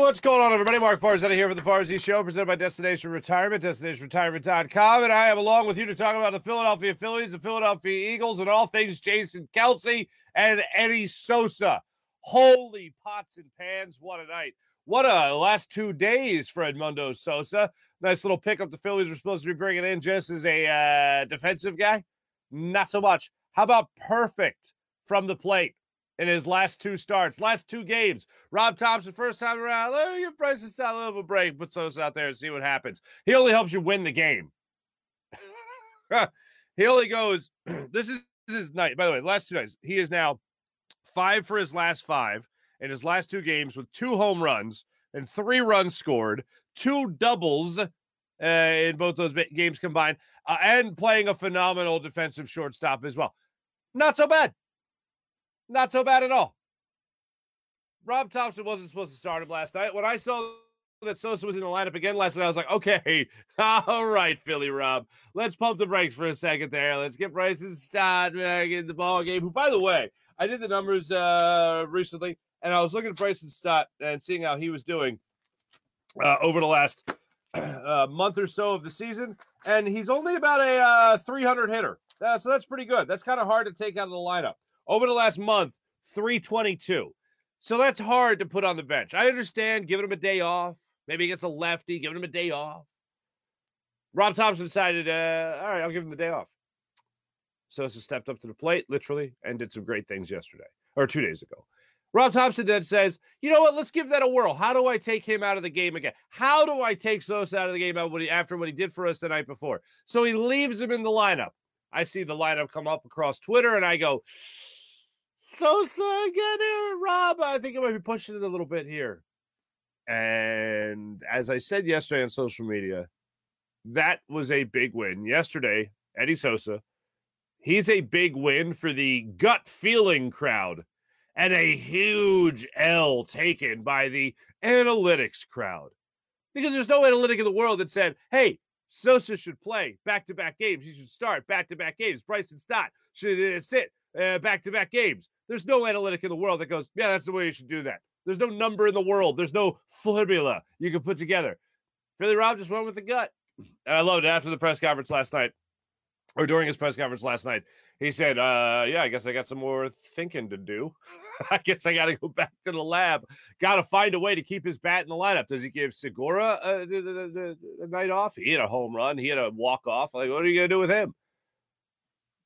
What's going on, everybody? Marc Farzetta here for the Farzy Show, presented by Destination Retirement, DestinationRetirement.com. And I am along with you to talk about the Philadelphia Phillies, the Philadelphia Eagles, and all things Jason Kelce and Eddie Sosa. Holy pots and pans, what a night. What a last two days for Edmundo Sosa. Nice little pickup the Phillies were supposed to be bringing in just as a uh, defensive guy. Not so much. How about perfect from the plate? In his last two starts, last two games. Rob Thomson, first time around, me give Stott a little break. Put those out there and see what happens. He only helps you win the game. he only goes, this is his night. By the way, the last two nights, he is now five for his last five in his last two games with two home runs and three runs scored, two doubles uh, in both those games combined, uh, and playing a phenomenal defensive shortstop as well. Not so bad. Not so bad at all. Rob Thomson wasn't supposed to start him last night. When I saw that Sosa was in the lineup again last night, I was like, okay, all right, Philly Rob. Let's pump the brakes for a second there. Let's get Bryson Stott back in the ball game. Who, by the way, I did the numbers uh, recently, and I was looking at Bryson Stott and seeing how he was doing uh, over the last uh, month or so of the season, and he's only about a uh, 300 hitter. So that's pretty good. That's kind of hard to take out of the lineup over the last month, 322. So that's hard to put on the bench. I understand giving him a day off. Maybe he gets a lefty, giving him a day off. Rob Thomson decided, uh, all right, I'll give him the day off. So Sosa stepped up to the plate, literally, and did some great things yesterday or two days ago. Rob Thomson then says, you know what? Let's give that a whirl. How do I take him out of the game again? How do I take Sosa out of the game after what he did for us the night before? So he leaves him in the lineup. I see the lineup come up across Twitter, and I go, Sosa again here, Rob. I think I might be pushing it a little bit here. And as I said yesterday on social media, that was a big win. Yesterday, Eddie Sosa, he's a big win for the gut feeling crowd and a huge L taken by the analytics crowd. Because there's no analytic in the world that said, hey, Sosa should play back to back games. He should start back to back games. Bryson Stott should uh, sit back to back games. There's no analytic in the world that goes, yeah, that's the way you should do that. There's no number in the world. There's no formula you can put together. Philly Rob just went with the gut. And I loved it after the press conference last night, or during his press conference last night. He said, uh, yeah, I guess I got some more thinking to do. I guess I got to go back to the lab. Got to find a way to keep his bat in the lineup. Does he give Segura a, the, night off? He had a home run. He had a walk off. Like, what are you going to do with him?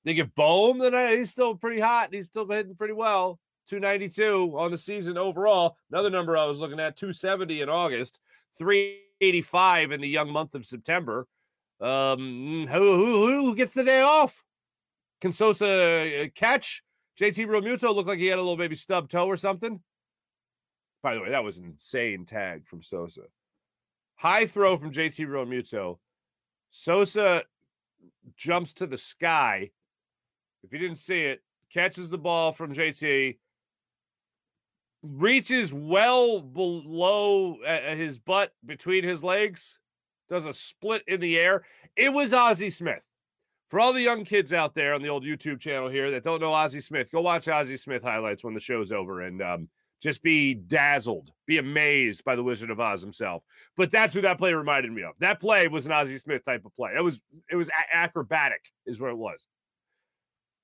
They give Bohm the night. He's still pretty hot. He's still hitting pretty well. 292 on the season overall. Another number I was looking at 270 in August, 385 in the young month of September. Um, who, who, who gets the day off? Can Sosa uh, catch? JT Realmuto looked like he had a little baby stub toe or something. By the way, that was an insane tag from Sosa. High throw from JT Realmuto. Sosa jumps to the sky if you didn't see it, catches the ball from JT, reaches well below uh, his butt between his legs, does a split in the air. It was Ozzie Smith. For all the young kids out there on the old YouTube channel here that don't know Ozzie Smith, go watch Ozzie Smith highlights when the show's over and um, just be dazzled, be amazed by the Wizard of Oz himself. But that's who that play reminded me of. That play was an Ozzie Smith type of play. It was it was acrobatic, is what it was.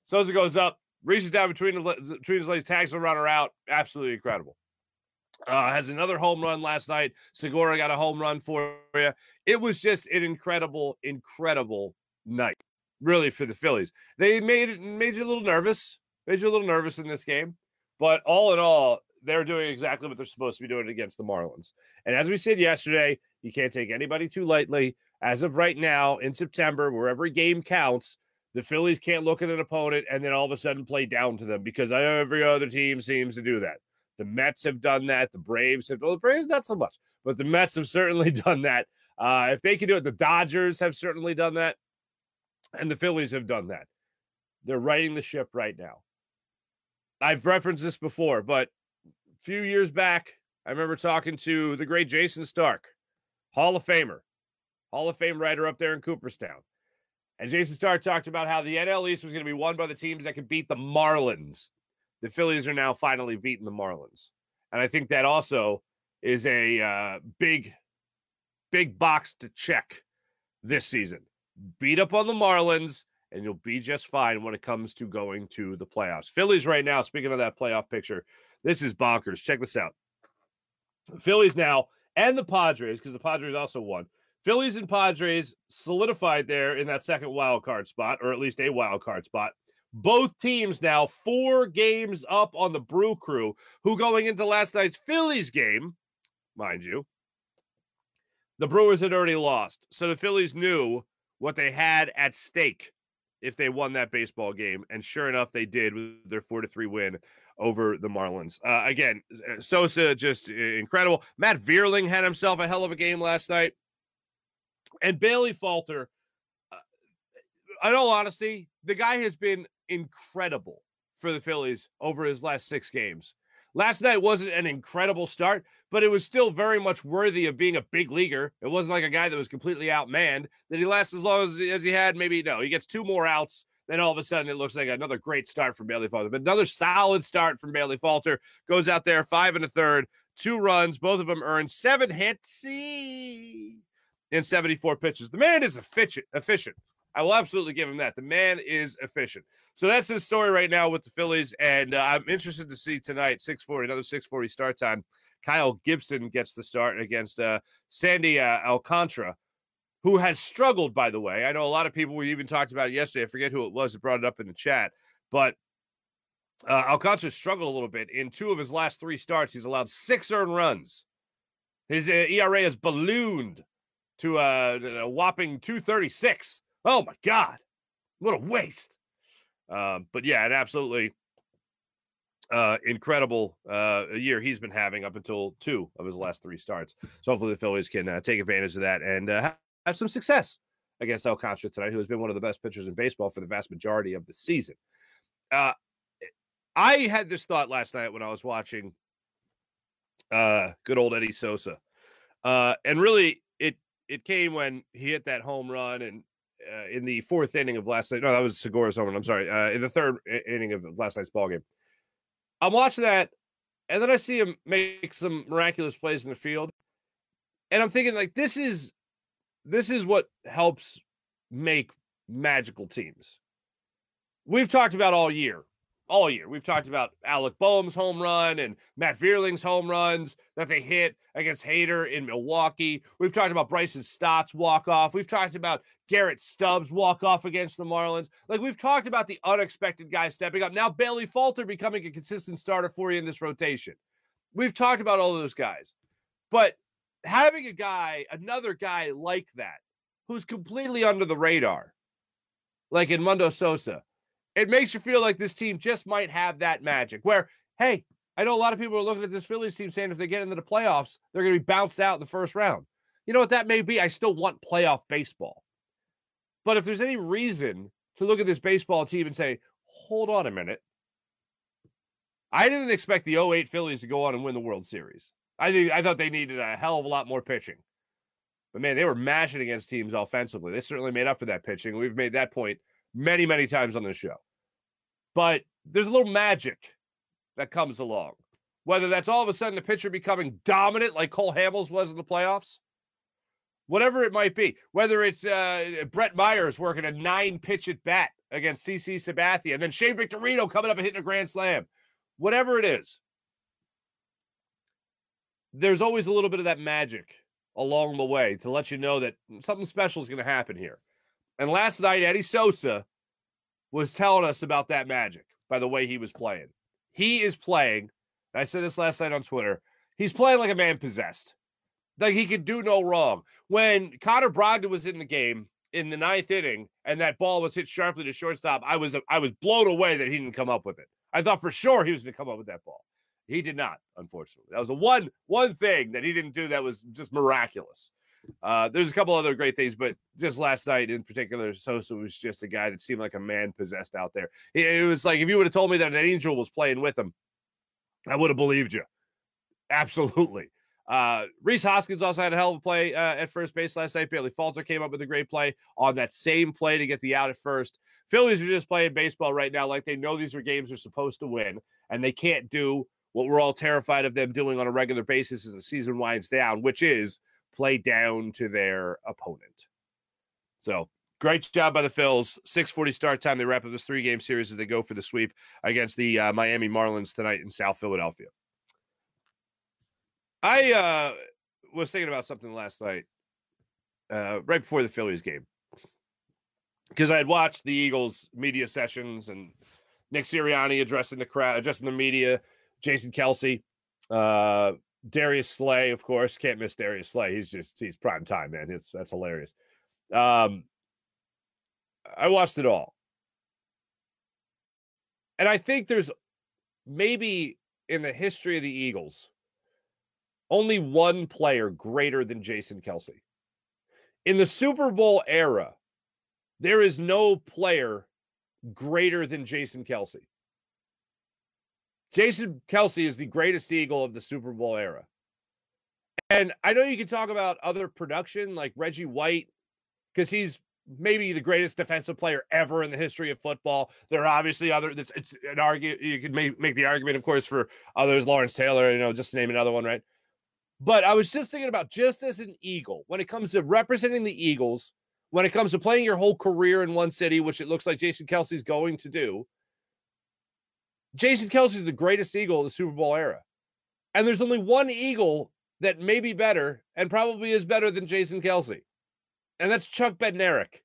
Sosa goes up, reaches down between the between his legs, tags the runner out. Absolutely incredible. Uh, has another home run last night. Segura got a home run for you. It was just an incredible, incredible night, really, for the Phillies. They made it made you a little nervous, made you a little nervous in this game, but all in all, they're doing exactly what they're supposed to be doing against the Marlins. And as we said yesterday, you can't take anybody too lightly. As of right now, in September, where every game counts, the Phillies can't look at an opponent and then all of a sudden play down to them because every other team seems to do that. The Mets have done that. The Braves have, well, the Braves not so much, but the Mets have certainly done that. Uh, if they can do it, the Dodgers have certainly done that, and the Phillies have done that. They're riding the ship right now. I've referenced this before, but a few years back, I remember talking to the great Jayson Stark, Hall of Famer, Hall of Fame writer up there in Cooperstown. And Jayson Stark talked about how the NL East was going to be won by the teams that could beat the Marlins. The Phillies are now finally beating the Marlins. And I think that also is a uh, big, big box to check this season. Beat up on the Marlins, and you'll be just fine when it comes to going to the playoffs. Phillies right now, speaking of that playoff picture, this is bonkers. Check this out. The Phillies now and the Padres, because the Padres also won. Phillies and Padres solidified there in that second wild card spot, or at least a wild card spot. Both teams now four games up on the Brew Crew, who going into last night's Phillies game, mind you, the Brewers had already lost. So the Phillies knew what they had at stake if they won that baseball game. And sure enough, they did with their four to three win over the Marlins. Uh, again, Sosa just incredible. Matt Vierling had himself a hell of a game last night. And Bailey Falter, uh, in all honesty, the guy has been incredible for the Phillies over his last six games. Last night wasn't an incredible start, but it was still very much worthy of being a big leaguer. It wasn't like a guy that was completely outmanned. That he lasts as long as, as he had. Maybe no, he gets two more outs. Then all of a sudden, it looks like another great start from Bailey Falter. But another solid start from Bailey Falter goes out there five and a third, two runs, both of them earned seven hits in 74 pitches. The man is efficient. Efficient. I will absolutely give him that. The man is efficient. So that's his story right now with the Phillies, and uh, I'm interested to see tonight 6:40, another 6:40 start time. Kyle Gibson gets the start against uh, Sandy uh, Alcantara, who has struggled, by the way. I know a lot of people, we even talked about it yesterday. I forget who it was that brought it up in the chat, but uh, Alcantara struggled a little bit. In two of his last three starts, he's allowed six earned runs. His uh, ERA has ballooned to uh, a whopping 236. Oh my God. What a waste. Um, but yeah, an absolutely uh, incredible uh, year he's been having up until two of his last three starts. So hopefully the Phillies can uh, take advantage of that and uh, have some success against Alcantara tonight, who has been one of the best pitchers in baseball for the vast majority of the season. Uh, I had this thought last night when I was watching uh, good old Eddie Sosa, uh, and really it came when he hit that home run and uh, in the fourth inning of last night. No, that was Segura's home run. I'm sorry. Uh, in the third inning of last night's ball game, I'm watching that, and then I see him make some miraculous plays in the field, and I'm thinking like this is this is what helps make magical teams. We've talked about all year, all year. We've talked about Alec Bohm's home run and Matt Vierling's home runs that they hit against Hader in Milwaukee. We've talked about Bryson Stott's walk off. We've talked about Garrett Stubbs walk off against the Marlins. Like we've talked about the unexpected guy stepping up. Now Bailey Falter becoming a consistent starter for you in this rotation. We've talked about all those guys, but having a guy, another guy like that, who's completely under the radar, like Edmundo Sosa, it makes you feel like this team just might have that magic where, hey, I know a lot of people are looking at this Phillies team saying if they get into the playoffs, they're going to be bounced out in the first round. You know what that may be? I still want playoff baseball. But if there's any reason to look at this baseball team and say, hold on a minute, I didn't expect the 08 Phillies to go on and win the World Series. I think I thought they needed a hell of a lot more pitching. But man, they were mashing against teams offensively. They certainly made up for that pitching. We've made that point many, many times on this show. But there's a little magic that comes along. Whether that's all of a sudden the pitcher becoming dominant like Cole Hamels was in the playoffs, whatever it might be, whether it's uh, Brett Myers working a nine pitch at bat against CC Sabathia, and then Shane Victorino coming up and hitting a grand slam, whatever it is, there's always a little bit of that magic along the way to let you know that something special is going to happen here. And last night, Eddie Sosa was telling us about that magic by the way he was playing. He is playing. I said this last night on Twitter. He's playing like a man possessed. Like he could do no wrong. When Connor Brogdon was in the game in the ninth inning and that ball was hit sharply to shortstop, I was I was blown away that he didn't come up with it. I thought for sure he was going to come up with that ball. He did not, unfortunately. That was the one one thing that he didn't do that was just miraculous. Uh, there's a couple other great things, but just last night in particular, Sosa was just a guy that seemed like a man possessed out there. It, was like if you would have told me that an angel was playing with him, I would have believed you. Absolutely. Uh, Rhys Hoskins also had a hell of a play uh, at first base last night. Bailey Falter came up with a great play on that same play to get the out at first. Phillies are just playing baseball right now like they know these are games they're supposed to win, and they can't do what we're all terrified of them doing on a regular basis as the season winds down, which is play down to their opponent. So great job by the Phils. 640 start time. They wrap up this three game series as they go for the sweep against the uh, Miami Marlins tonight in South Philadelphia. I uh, was thinking about something last night, uh, right before the Phillies game, because I had watched the Eagles media sessions and Nick Sirianni addressing the crowd, addressing the media, Jason Kelce, uh, Darius Slay, of course, can't miss Darius Slay. He's just he's prime time, man. It's that's hilarious. Um, I watched it all, and I think there's maybe in the history of the Eagles only one player greater than Jason Kelce. In the Super Bowl era, there is no player greater than Jason Kelce. Jason Kelce is the greatest Eagle of the Super Bowl era. And I know you can talk about other production like Reggie White, because he's maybe the greatest defensive player ever in the history of football. There are obviously other. It's, it's an argument. You could make, make the argument, of course, for others. Lawrence Taylor, you know, just to name another one, right? But I was just thinking about just as an Eagle, when it comes to representing the Eagles, when it comes to playing your whole career in one city, which it looks like Jason Kelce's going to do, Jason Kelce is the greatest Eagle of the Super Bowl era. And there's only one Eagle that may be better and probably is better than Jason Kelce. And that's Chuck Bednarik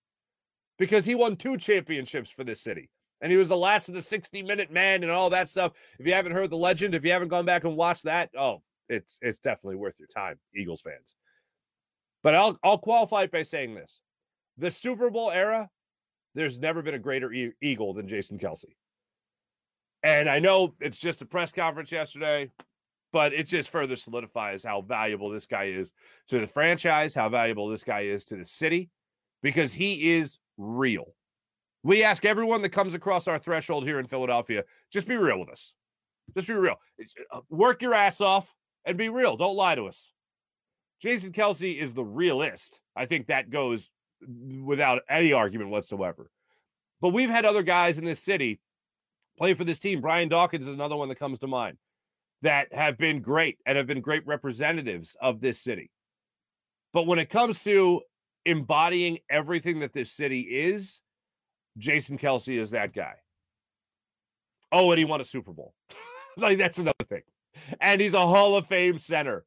because he won two championships for this city. And he was the last of the 60 minute man and all that stuff. If you haven't heard the legend, if you haven't gone back and watched that, oh, it's it's definitely worth your time, Eagles fans. But I'll I'll qualify it by saying this. The Super Bowl era, there's never been a greater e- Eagle than Jason Kelce. And I know it's just a press conference yesterday, but it just further solidifies how valuable this guy is to the franchise, how valuable this guy is to the city, because he is real. We ask everyone that comes across our threshold here in Philadelphia, just be real with us. Just be real. Uh, work your ass off and be real. Don't lie to us. Jason Kelce is the realist. I think that goes without any argument whatsoever. But we've had other guys in this city play for this team. Brian Dawkins is another one that comes to mind that have been great and have been great representatives of this city. But when it comes to embodying everything that this city is, Jason Kelce is that guy. Oh, and he won a Super Bowl. like that's another thing. And he's a Hall of Fame center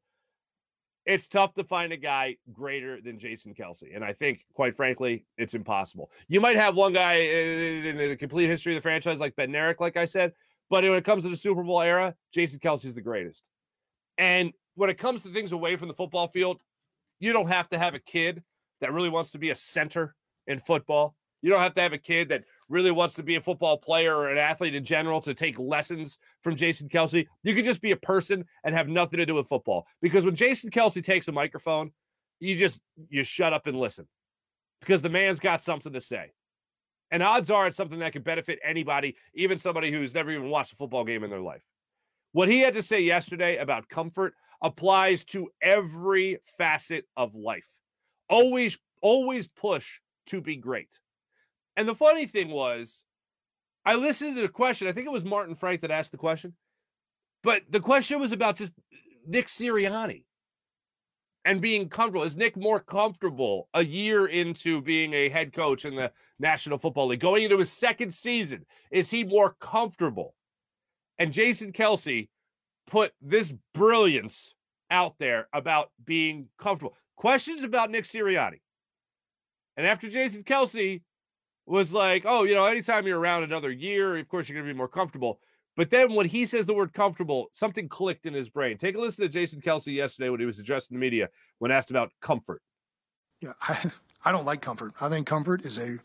it's tough to find a guy greater than Jason Kelce. And I think, quite frankly, it's impossible. You might have one guy eh, in the complete history of the franchise like Bednarik, like I said, but when it comes to the Super Bowl era, Jason Kelce is the greatest. And when it comes to things away from the football field, you don't have to have a kid that really wants to be a center in football. You don't have to have a kid that really wants to be a football player or an athlete in general to take lessons from Jason Kelce. You could just be a person and have nothing to do with football. Because when Jason Kelce takes a microphone, you just you shut up and listen. Because the man's got something to say. And odds are it's something that could benefit anybody, even somebody who's never even watched a football game in their life. What he had to say yesterday about comfort applies to every facet of life. Always, always push to be great And the funny thing was, I listened to the question. I think it was Martin Frank that asked the question, but the question was about just Nick Sirianni and being comfortable. Is Nick more comfortable a year into being a head coach in the National Football League, going into his second season? Is he more comfortable? And Jason Kelce put this brilliance out there about being comfortable. Questions about Nick Sirianni. And after Jason Kelce was like, oh, you know, anytime you're around another year, of course, you're going to be more comfortable. But then when he says the word comfortable, something clicked in his brain. Take a listen to Jason Kelce yesterday when he was addressing the media when asked about comfort. Yeah, I, I don't like comfort. I think comfort is a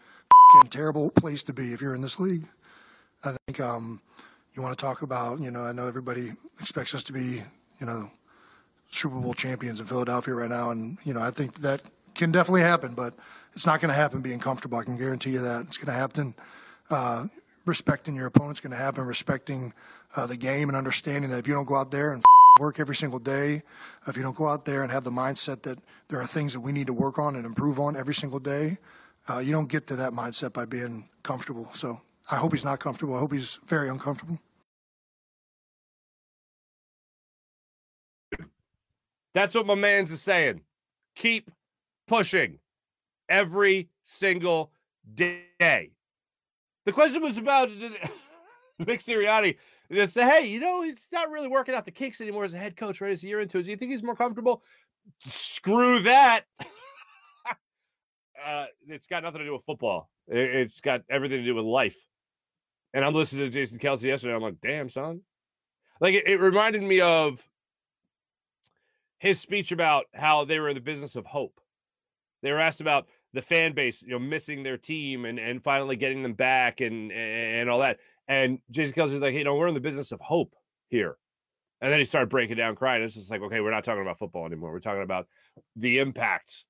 terrible place to be if you're in this league. I think um, you want to talk about, you know, I know everybody expects us to be, you know, Super Bowl champions in Philadelphia right now. And, you know, I think that can definitely happen, but it's not going to happen being comfortable. I can guarantee you that. It's going to happen uh, respecting your opponent's going to happen, respecting uh, the game and understanding that if you don't go out there and work every single day, if you don't go out there and have the mindset that there are things that we need to work on and improve on every single day, uh, you don't get to that mindset by being comfortable. So I hope he's not comfortable. I hope he's very uncomfortable. That's what my man's is saying. Keep pushing every single day. The question was about Nick Sirianni. To say, hey, you know, he's not really working out the kinks anymore as a head coach, right? As a year into it. Do you think he's more comfortable? Screw that. uh, it's got nothing to do with football. It's got everything to do with life. And I'm listening to Jason Kelce yesterday. I'm like, damn, son. Like it, it reminded me of his speech about how they were in the business of hope. They were asked about the fan base, you know, missing their team and and finally getting them back and and all that. And Jason Kelce was like, hey, you know, we're in the business of hope here. And then he started breaking down crying. It's just like, okay, we're not talking about football anymore. We're talking about the impact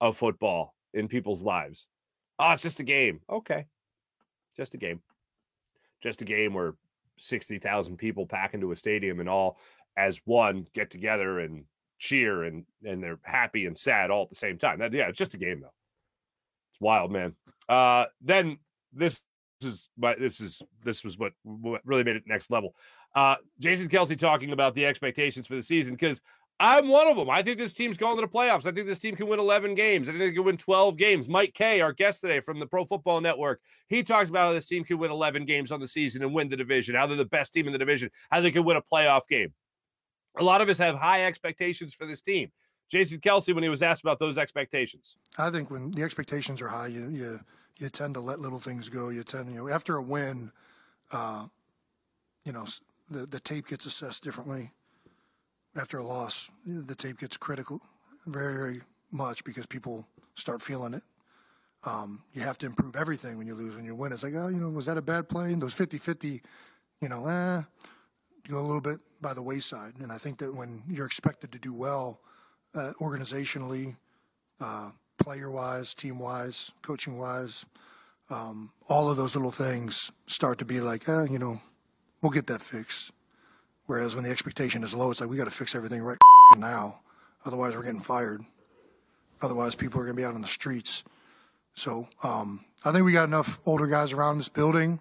of football in people's lives. Oh, it's just a game. Okay. Just a game. Just a game where 60,000 people pack into a stadium and all as one get together and cheer and and they're happy and sad all at the same time. That yeah, it's just a game though. It's wild, man. Uh then this is my this is this was what, what really made it next level. Uh Jason Kelce talking about the expectations for the season because I'm one of them. I think this team's going to the playoffs. I think this team can win 11 games. I think they can win 12 games. Mike Kaye, our guest today from the Pro Football Network, he talks about how this team can win 11 games on the season and win the division, how they're the best team in the division, how they can win a playoff game. A lot of us have high expectations for this team. Jason Kelce, when he was asked about those expectations, I think when the expectations are high, you you you tend to let little things go. You tend, you know, after a win, uh, you know, the the tape gets assessed differently after a loss, the tape gets critical very, very much because people start feeling it. Um, you have to improve everything when you lose. When you win, it's like, oh, you know, was that a bad play? And those 50 50, you know, eh, go a little bit by the wayside. And I think that when you're expected to do well uh, organizationally, uh, player wise, team wise, coaching wise, um, all of those little things start to be like, eh, you know, we'll get that fixed. Whereas when the expectation is low, it's like we got to fix everything right now, otherwise we're getting fired. Otherwise, people are going to be out on the streets. So um, I think we got enough older guys around this building.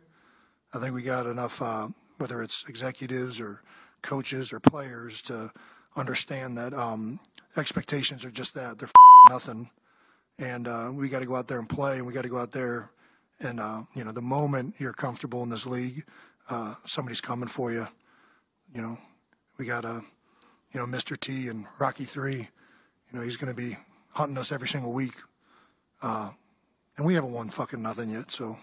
I think we got enough, uh, whether it's executives or coaches or players, to understand that um, expectations are just that they're nothing, and uh, we got to go out there and play, and we got to go out there and uh, you know the moment you're comfortable in this league, uh, somebody's coming for you you know, we got a, you know, Mr. T and Rocky Three. You know, he's going to be hunting us every single week. Uh, and we haven't won fucking nothing yet, so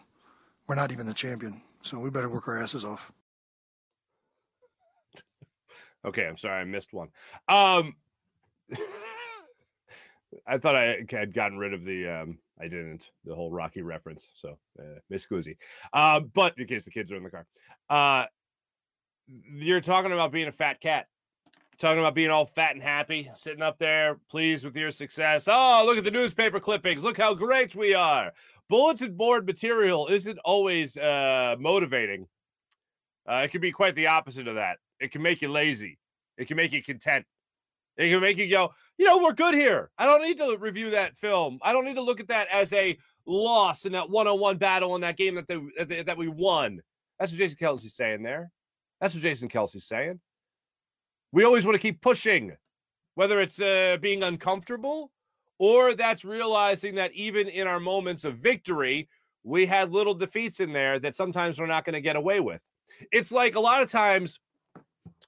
we're not even the champion. So we better work our asses off. Okay, I'm sorry I missed one. Um, I thought I had gotten rid of the. Um, I didn't the whole Rocky reference, so uh, Miss Guzzi. Uh, but in case the kids are in the car, uh, you're talking about being a fat cat, talking about being all fat and happy, sitting up there, pleased with your success. Oh, look at the newspaper clippings. Look how great we are. Bulletin board material isn't always uh, motivating. Uh, it can be quite the opposite of that. It can make you lazy. It can make you content. It can make you go, you know, we're good here. I don't need to review that film. I don't need to look at that as a loss in that one-on-one battle in that game that they, that we won. That's what Jason Kelce's saying there. That's what Jason Kelce's saying. We always want to keep pushing, whether it's uh, being uncomfortable or that's realizing that even in our moments of victory, we had little defeats in there that sometimes we're not going to get away with. It's like a lot of times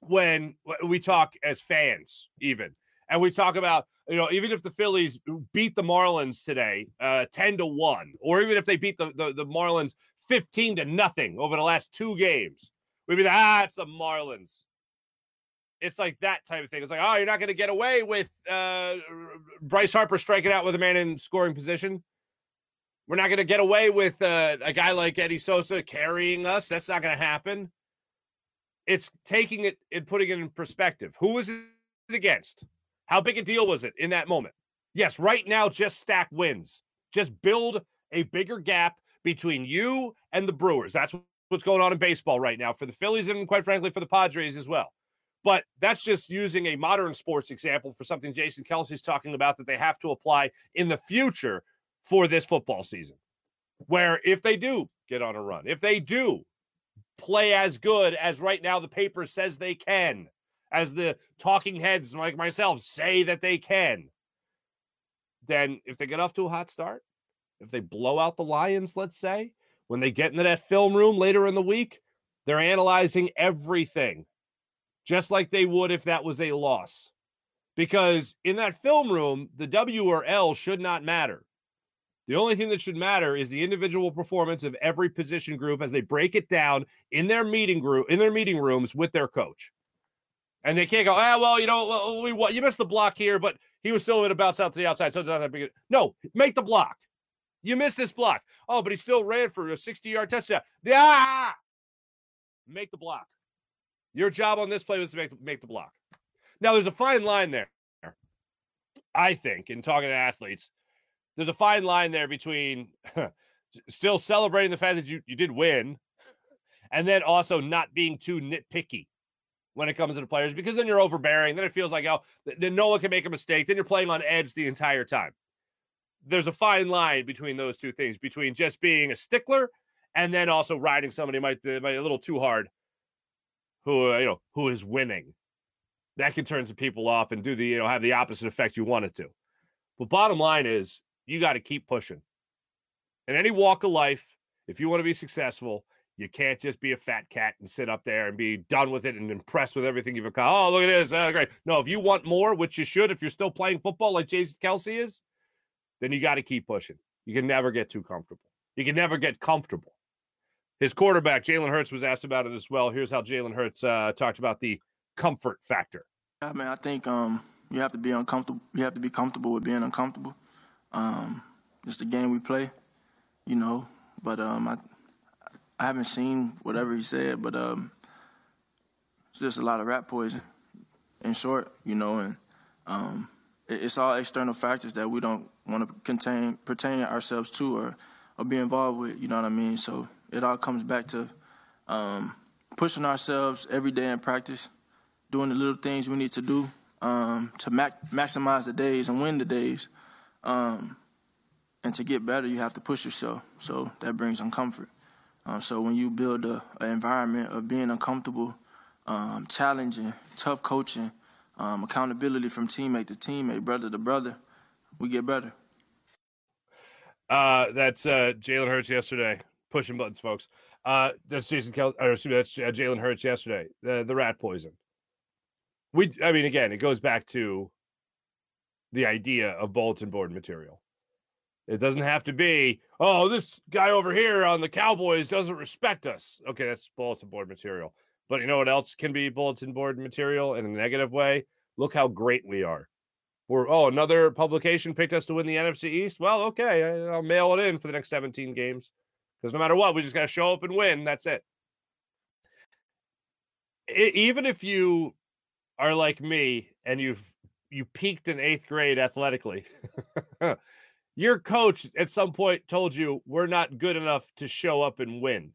when we talk as fans, even, and we talk about, you know, even if the Phillies beat the Marlins today, uh, 10 to 1, or even if they beat the, the, the Marlins 15 to nothing over the last two games, we'd be like, ah, it's the Marlins. It's like that type of thing. It's like, oh, you're not going to get away with uh, Bryce Harper striking out with a man in scoring position. We're not going to get away with uh, a guy like Eddie Sosa carrying us. That's not going to happen. It's taking it and putting it in perspective. Who was it against? How big a deal was it in that moment? Yes, right now, just stack wins. Just build a bigger gap between you and the Brewers. That's what's going on in baseball right now for the Phillies and, quite frankly, for the Padres as well. But that's just using a modern sports example for something Jason Kelce's talking about that they have to apply in the future for this football season. Where if they do get on a run, if they do play as good as right now the paper says they can, as the talking heads like myself say that they can, then if they get off to a hot start, if they blow out the Lions, let's say, when they get into that film room later in the week, they're analyzing everything just like they would if that was a loss. Because in that film room, the W or L should not matter. The only thing that should matter is the individual performance of every position group as they break it down in their meeting group in their meeting rooms with their coach. And they can't go, ah, well, you know, we you missed the block here, but he was still going to bounce out to the outside. So it's not that big. No, make the block. You missed this block. Oh, but he still ran for a 60 yard touchdown. Yeah. Make the block. Your job on this play was to make, make the block. Now, there's a fine line there. I think, in talking to athletes, there's a fine line there between still celebrating the fact that you, you did win and then also not being too nitpicky when it comes to the players because then you're overbearing. Then it feels like, oh, then no one can make a mistake. Then you're playing on edge the entire time. There's a fine line between those two things, between just being a stickler and then also riding somebody might, might a little too hard who, uh, you know, who is winning. That can turn some people off and do the, you know, have the opposite effect you want it to. But bottom line is you got to keep pushing. In any walk of life, if you want to be successful, you can't just be a fat cat and sit up there and be done with it and impressed with everything you've accomplished. Oh, look at this. Uh, great. No, if you want more, which you should, if you're still playing football like Jason Kelce is, then you got to keep pushing. You can never get too comfortable. You can never get comfortable. His quarterback, Jalen Hurts, was asked about it as well. Here's how Jalen Hurts uh, talked about the comfort factor. I mean, I think um, you have to be uncomfortable. You have to be comfortable with being uncomfortable. Um, it's the game we play, you know. But um, I I haven't seen whatever he said, but um, it's just a lot of rat poison. In short, you know, and um, it, it's all external factors that we don't want to contain pertain ourselves to or or be involved with. You know what I mean? So it all comes back to um, pushing ourselves every day in practice, doing the little things we need to do um, to maximize the days and win the days. Um, and to get better, you have to push yourself. So that brings uncomfort. Um, so when you build a, an environment of being uncomfortable, um, challenging, tough coaching, um, accountability from teammate to teammate, brother to brother, we get better. Uh, that's uh, Jalen Hurts yesterday pushing buttons, folks. Uh, that's Jason Kel, or excuse me, that's uh, Jalen Hurts yesterday. The the rat poison. We, I mean, again, it goes back to the idea of bulletin board material. It doesn't have to be, oh, this guy over here on the Cowboys doesn't respect us. Okay, that's bulletin board material. But you know what else can be bulletin board material in a negative way? Look how great we are. We're oh, another publication picked us to win the NFC East. Well, okay, I'll mail it in for the next 17 games. Because no matter what, we just got to show up and win. That's it. it. Even if you are like me and you've you peaked in eighth grade athletically, your coach at some point told you we're not good enough to show up and win.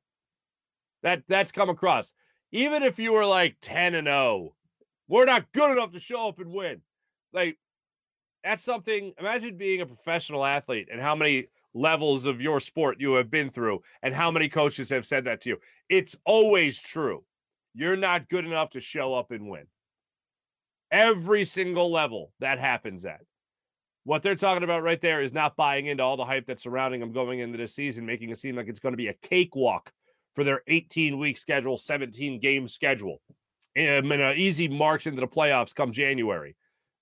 That that's come across. Even if you were like 10 and 0, we're not good enough to show up and win. Like that's something imagine being a professional athlete and how many levels of your sport you have been through and how many coaches have said that to you. It's always true. You're not good enough to show up and win. Every single level that happens at. What they're talking about right there is not buying into all the hype that's surrounding them going into this season, making it seem like it's going to be a cakewalk for their 18 week schedule, 17 game schedule, and an easy march into the playoffs come January.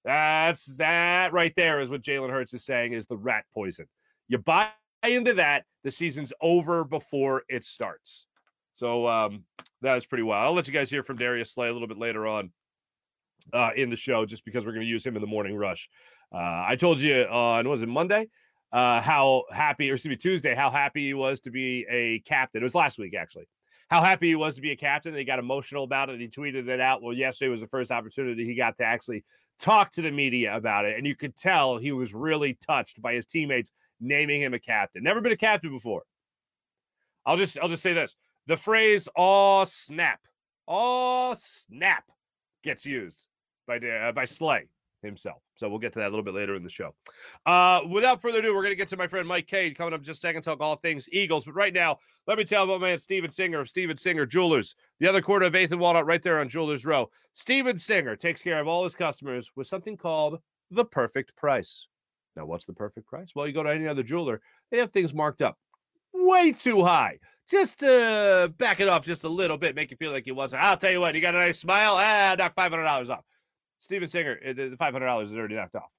That's that right there is what Jalen Hurts is saying is the rat poison. You buy into that, the season's over before it starts. So um, that was pretty wild. I'll let you guys hear from Darius Slay a little bit later on uh, in the show, just because we're going to use him in the morning rush. Uh, I told you on was it Monday uh, how happy, or excuse me, Tuesday, how happy he was to be a captain. It was last week actually. How happy he was to be a captain. He got emotional about it. He tweeted it out. Well, yesterday was the first opportunity he got to actually talk to the media about it, and you could tell he was really touched by his teammates naming him a captain. Never been a captain before. I'll just I'll just say this: the phrase "oh snap," "oh snap" gets used by uh, by Slay himself. So we'll get to that a little bit later in the show. Uh, without further ado, we're going to get to my friend Mike Kaye coming up just a second, talk all things Eagles. But right now, let me tell about my man Steven Singer of Steven Singer Jewelers, the other quarter of 8th and Walnut right there on Jewelers Row. Steven Singer takes care of all his customers with something called the perfect price. Now, what's the perfect price? Well, you go to any other jeweler, they have things marked up way too high. Just to back it off just a little bit, make you feel like you want to. I'll tell you what, you got a nice smile, ah, knock $500 off. Steven Singer, eh, the $500 is already knocked off.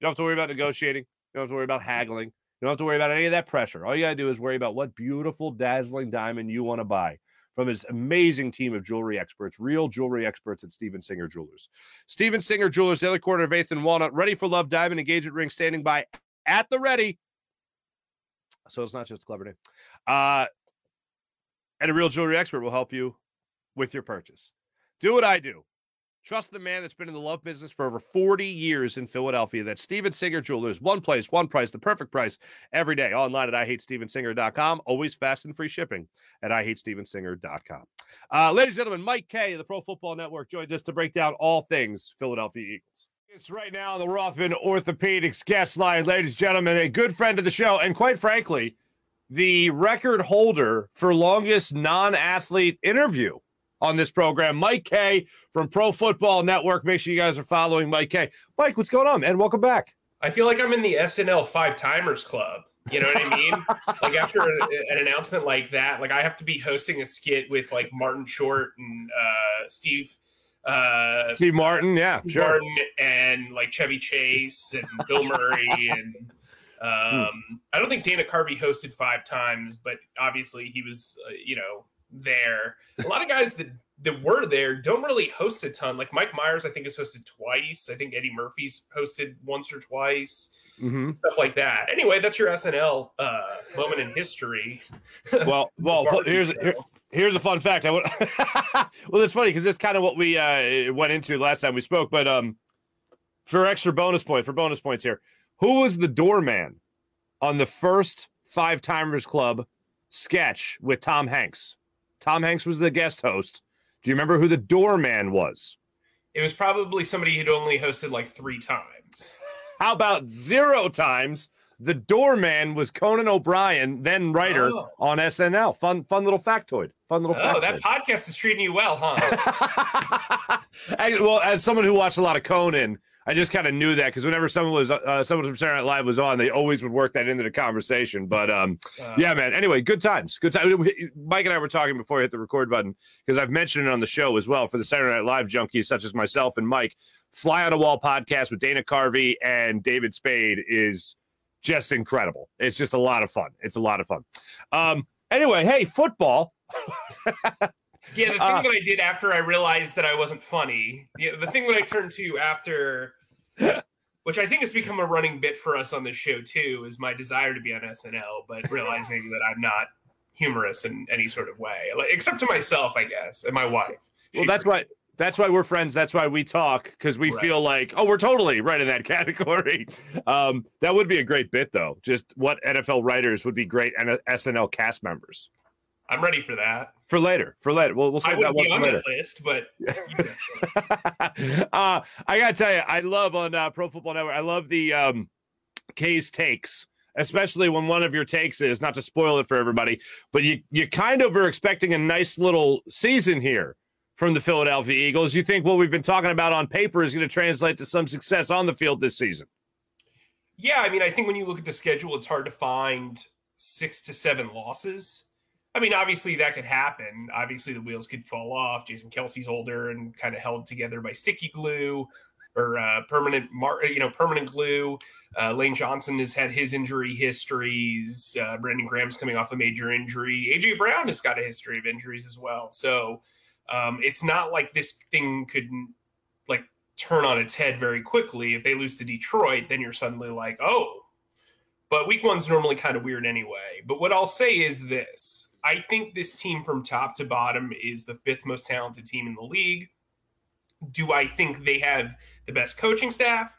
You don't have to worry about negotiating. You don't have to worry about haggling. You don't have to worry about any of that pressure. All you got to do is worry about what beautiful, dazzling diamond you want to buy from his amazing team of jewelry experts, real jewelry experts at Steven Singer Jewelers. Steven Singer Jewelers, the other corner of 8th and Walnut, ready for love diamond engagement ring standing by at the ready. So it's not just a clever name. Uh, and a real jewelry expert will help you with your purchase. Do what I do. Trust the man that's been in the love business for over 40 years in Philadelphia. That's Steven Singer Jewelers. One place, one price, the perfect price every day. Online at IHateStevenSinger.com. Always fast and free shipping at IHateStevenSinger.com. Uh, ladies and gentlemen, Mike Kaye of the Pro Football Network, joins us to break down all things Philadelphia Eagles. It's right now the Rothman Orthopedics guest line, ladies and gentlemen, a good friend of the show, and quite frankly, the record holder for longest non athlete interview on this program. Mike Kaye from Pro Football Network. Make sure you guys are following Mike Kaye. Mike, what's going on, man? Welcome back. I feel like I'm in the SNL Five Timers Club. You know what I mean? like after an, an, announcement like that, like I have to be hosting a skit with like Martin Short and uh, Steve. Uh, Steve Martin, yeah, sure. Martin and like Chevy Chase and Bill Murray and um, hmm. I don't think Dana Carvey hosted five times, but obviously he was, uh, you know, there. A lot of guys that that were there don't really host a ton. Like Mike Myers, I think has hosted twice. I think Eddie Murphy's hosted once or twice. Mm-hmm. Stuff like that. Anyway, that's your SNL uh, moment in history. Well, well, here's here, here's a fun fact. I would, well, it's funny because it's kind of what we uh, went into last time we spoke. But um, for extra bonus point, for bonus points here, who was the doorman on the first Five Timers Club sketch with Tom Hanks? Tom Hanks was the guest host. Do you remember who the doorman was? It was probably somebody who'd only hosted like three times. How about zero times? The doorman was Conan O'Brien, then writer oh. on SNL. Fun, fun little factoid. Fun little. Oh, factoid. that podcast is treating you well, huh? well, as someone who watched a lot of Conan, I just kind of knew that because whenever someone was uh, someone from Saturday Night Live was on, they always would work that into the conversation. But um, uh, yeah, man. Anyway, good times, good time. Mike and I were talking before I hit the record button because I've mentioned it on the show as well for the Saturday Night Live junkies such as myself and Mike. Fly on a Wall podcast with Dana Carvey and David Spade is just incredible. It's just a lot of fun. It's a lot of fun. Um, anyway, hey, football. Yeah, the thing uh, that I did after I realized that I wasn't funny, yeah, the thing that I turned to after, which I think has become a running bit for us on this show too, is my desire to be on SNL, but realizing that I'm not humorous in any sort of way, like, except to myself, I guess, and my wife. Well, that's why that's why we're friends. That's why we talk because we right. feel like, oh, we're totally right in that category. Um, that would be a great bit, though. Just what NFL writers would be great and SNL cast members. I'm ready for that. For later. For later. We'll, we'll save that one be on later. list, but uh, I gotta tell you, I love on uh, Pro Football Network. I love the um, K's takes especially when one of your takes is not to spoil it for everybody, but you you kind of are expecting a nice little season here from the Philadelphia Eagles. You think what we've been talking about on paper is going to translate to some success on the field this season? Yeah, I mean, I think when you look at the schedule, it's hard to find six to seven losses. I mean, obviously that could happen. Obviously, the wheels could fall off. Jason Kelce's older and kind of held together by sticky glue or uh, permanent, mar- you know, permanent glue. Uh, Lane Johnson has had his injury histories. Uh, Brandon Graham's coming off a major injury. AJ Brown has got a history of injuries as well. So um, it's not like this thing could like turn on its head very quickly. If they lose to Detroit, then you're suddenly like, oh. But week one's normally kind of weird anyway. But what I'll say is this I think this team from top to bottom is the fifth most talented team in the league. Do I think they have the best coaching staff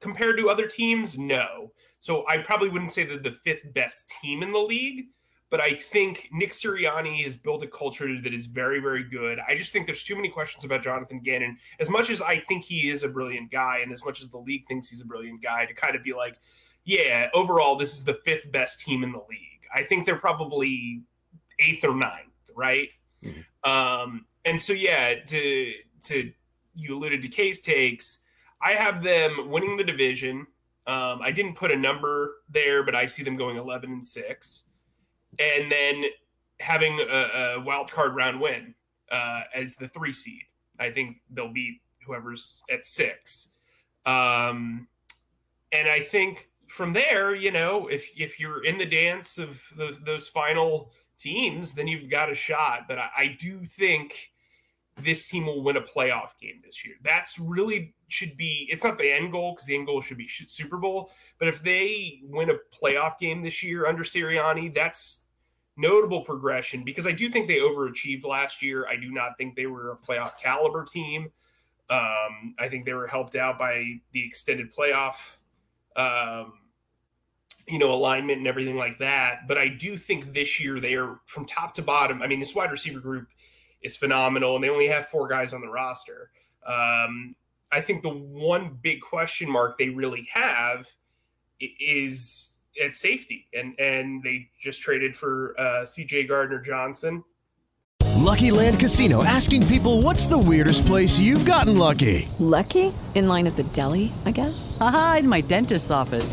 compared to other teams? No. So I probably wouldn't say they're the fifth best team in the league, but I think Nick Sirianni has built a culture that is very, very good. I just think there's too many questions about Jonathan Gannon. As much as I think he is a brilliant guy, and as much as the league thinks he's a brilliant guy, to kind of be like, yeah, overall, this is the fifth best team in the league. I think they're probably eighth or ninth, right? Mm-hmm. Um, and so yeah, to to you alluded to Kaye's takes, I have them winning the division. Um, I didn't put a number there, but I see them going eleven and six, and then having a, a wild card round win uh, as the three seed. I think they'll beat whoever's at six. Um, and I think from there, you know, if if you're in the dance of those, those final teams, then you've got a shot. But I, I do think this team will win a playoff game this year. That's really should be. It's not the end goal because the end goal should be Super Bowl. But if they win a playoff game this year under Sirianni, that's notable progression because I do think they overachieved last year. I do not think they were a playoff caliber team. Um, I think they were helped out by the extended playoff um, you know, alignment and everything like that. But I do think this year they are from top to bottom. I mean, this wide receiver group is phenomenal, and they only have four guys on the roster. Um, I think the one big question mark they really have is at safety, and and they just traded for uh, C.J. Gardner Johnson. Lucky Land Casino asking people, "What's the weirdest place you've gotten lucky?" Lucky in line at the deli, I guess. Aha, in my dentist's office.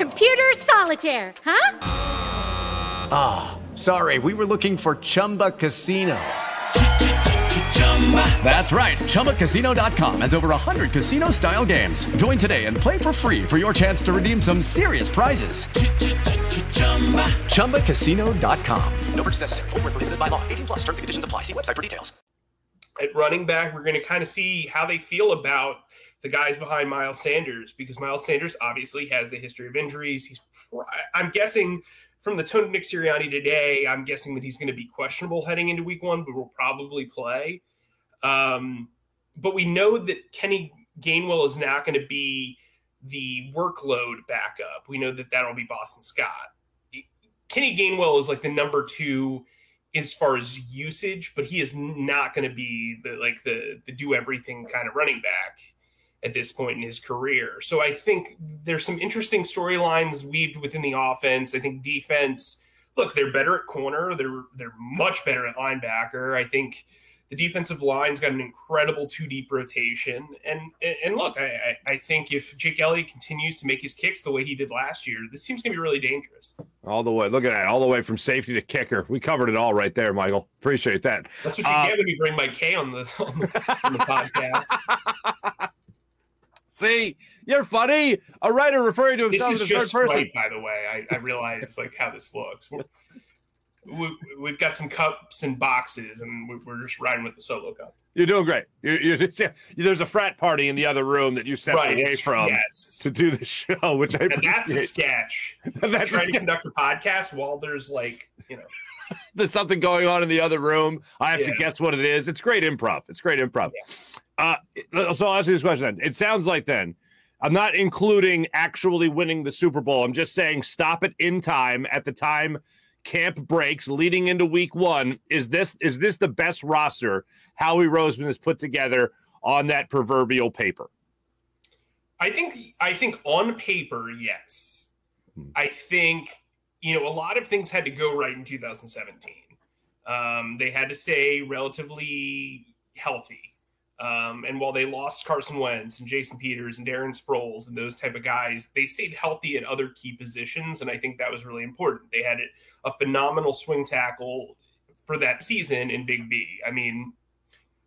Computer solitaire, huh? Ah, oh, sorry, we were looking for Chumba Casino. That's right. ChumbaCasino.com has over 100 casino style games. Join today and play for free for your chance to redeem some serious prizes. ChumbaCasino.com. No purchase necessary. Full prohibited by law. 18 plus terms and conditions apply. See website for details. At running back, we're going to kind of see how they feel about the guys behind Miles Sanders because Miles Sanders obviously has the history of injuries. He's, I'm guessing from the tone of Nick Sirianni today, I'm guessing that he's going to be questionable heading into week one, but will probably play. Um, but we know that Kenny Gainwell is not going to be the workload backup. We know that that'll be Boston Scott. Kenny Gainwell is like the number two as far as usage, but he is not going to be the like the the do everything kind of running back at this point in his career. So I think there's some interesting storylines weaved within the offense. I think defense, look, they're better at corner. They're they're much better at linebacker. I think the defensive line's got an incredible two deep rotation. And and look, I, I think if Jake Elliott continues to make his kicks the way he did last year, this team's gonna be really dangerous. All the way. Look at that. All the way from safety to kicker. We covered it all right there, Michael. Appreciate that. That's what you uh, get when you bring Mike Kaye on the on the, on the podcast. See, you're funny. A writer referring to himself this as just third person. Right, by the way, I, I realize like how this looks. We're, we, we've got some cups and boxes, and we- we're just riding with the solo cup. You're doing great. You're, you're, yeah, there's a frat party in the other room that you sent Right, away from yes. to do the show, which I And that's a sketch. That's trying to conduct a podcast while there's like, you know, There's something going on in the other room. I have to guess what it is. It's great improv. It's great improv. Uh, so I'll ask you this question. Then. It sounds like then I'm not including actually winning the Super Bowl. I'm just saying stop it in time at the time camp breaks leading into week one. Is this is this the best roster Howie Roseman has put together on that proverbial paper? I think I think on paper, yes. I think you know a lot of things had to go right in 2017. Um, they had to stay relatively healthy. Um, and while they lost Carson Wentz and Jason Peters and Darren Sproles and those type of guys, they stayed healthy at other key positions, and I think that was really important. They had a phenomenal swing tackle for that season in Big V. I mean,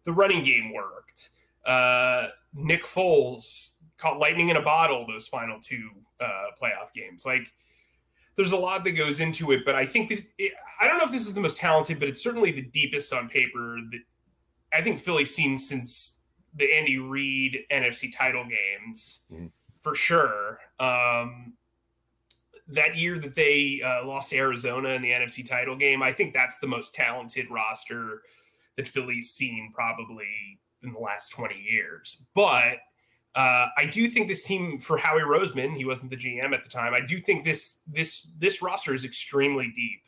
the running game worked. Uh, Nick Foles caught lightning in a bottle those final two uh, playoff games. Like, there's a lot that goes into it, but I think this. I don't know if this is the most talented, but it's certainly the deepest on paper that I think Philly's seen since the Andy Reid NFC title games, for sure. Um, that year that they uh, lost to Arizona in the NFC title game, I think that's the most talented roster that Philly's seen probably in the last 20 years. But uh, I do think this team for Howie Roseman, he wasn't the GM at the time. I do think this this this roster is extremely deep.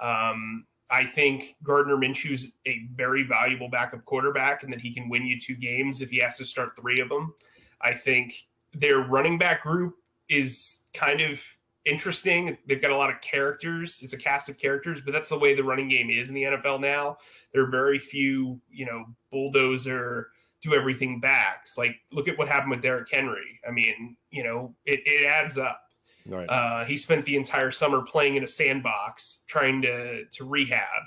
Um, I think Gardner Minshew's a very valuable backup quarterback, and that he can win you two games if he has to start three of them. I think their running back group is kind of interesting. They've got a lot of characters. It's a cast of characters, but that's the way the running game is in the NFL now. There are very few, you know, bulldozer do everything backs. Like look at what happened with Derrick Henry. I mean, you know, it, it adds up. Right. Uh, he spent the entire summer playing in a sandbox trying to to rehab.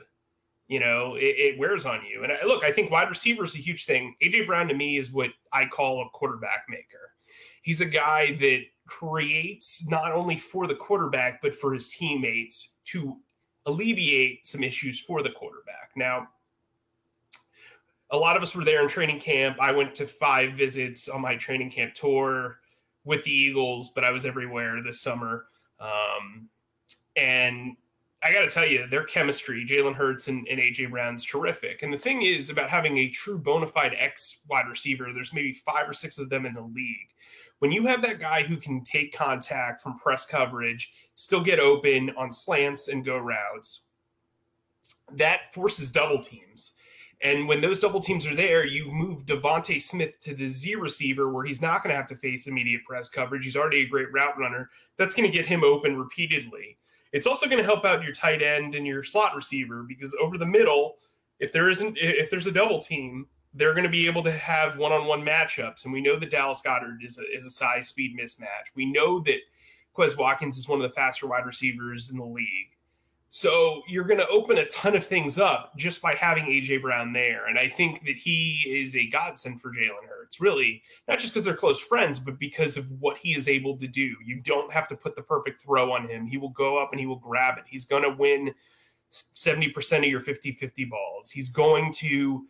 You know, it, it wears on you. And I, look, I think wide receiver is a huge thing. AJ Brown to me is what I call a quarterback maker. He's a guy that creates not only for the quarterback but for his teammates to alleviate some issues for the quarterback. Now, a lot of us were there in training camp. I went to five visits on my training camp tour with the Eagles, but I was everywhere this summer. Um, and I got to tell you, their chemistry, Jalen Hurts and, and AJ Brown's terrific. And the thing is about having a true bona fide X wide receiver, there's maybe five or six of them in the league. When you have that guy who can take contact from press coverage, still get open on slants and go routes, that forces double teams. And when those double teams are there, you move DeVonta Smith to the Z receiver where he's not going to have to face immediate press coverage. He's already a great route runner. That's going to get him open repeatedly. It's also going to help out your tight end and your slot receiver because over the middle, if there isn't if there's a double team, they're going to be able to have one-on-one matchups. And we know that Dallas Goedert is a, is a size speed mismatch. We know that Quez Watkins is one of the faster wide receivers in the league. So you're going to open a ton of things up just by having AJ Brown there. And I think that he is a godsend for Jalen Hurts, really, not just because they're close friends, but because of what he is able to do. You don't have to put the perfect throw on him. He will go up and he will grab it. He's going to win 70% of your 50 50 balls. He's going to,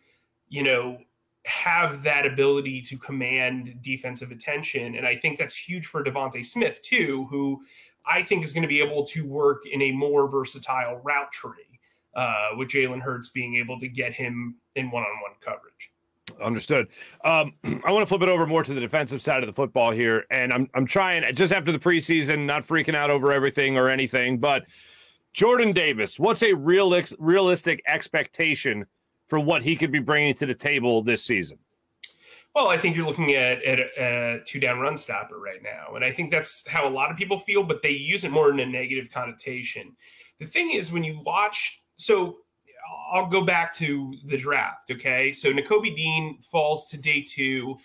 you know, have that ability to command defensive attention. And I think that's huge for DeVonta Smith, too, who I think is going to be able to work in a more versatile route tree uh, with Jalen Hurts being able to get him in one on one coverage. Understood. Um, I want to flip it over more to the defensive side of the football here, and I'm I'm trying just after the preseason, not freaking out over everything or anything, but Jordan Davis, what's a real realistic expectation for what he could be bringing to the table this season? Well, I think you're looking at, at a, two down run stopper right now. And I think that's how a lot of people feel, but they use it more in a negative connotation. The thing is, when you watch, so I'll go back to the draft. Okay. So Nakobe Dean falls to day two,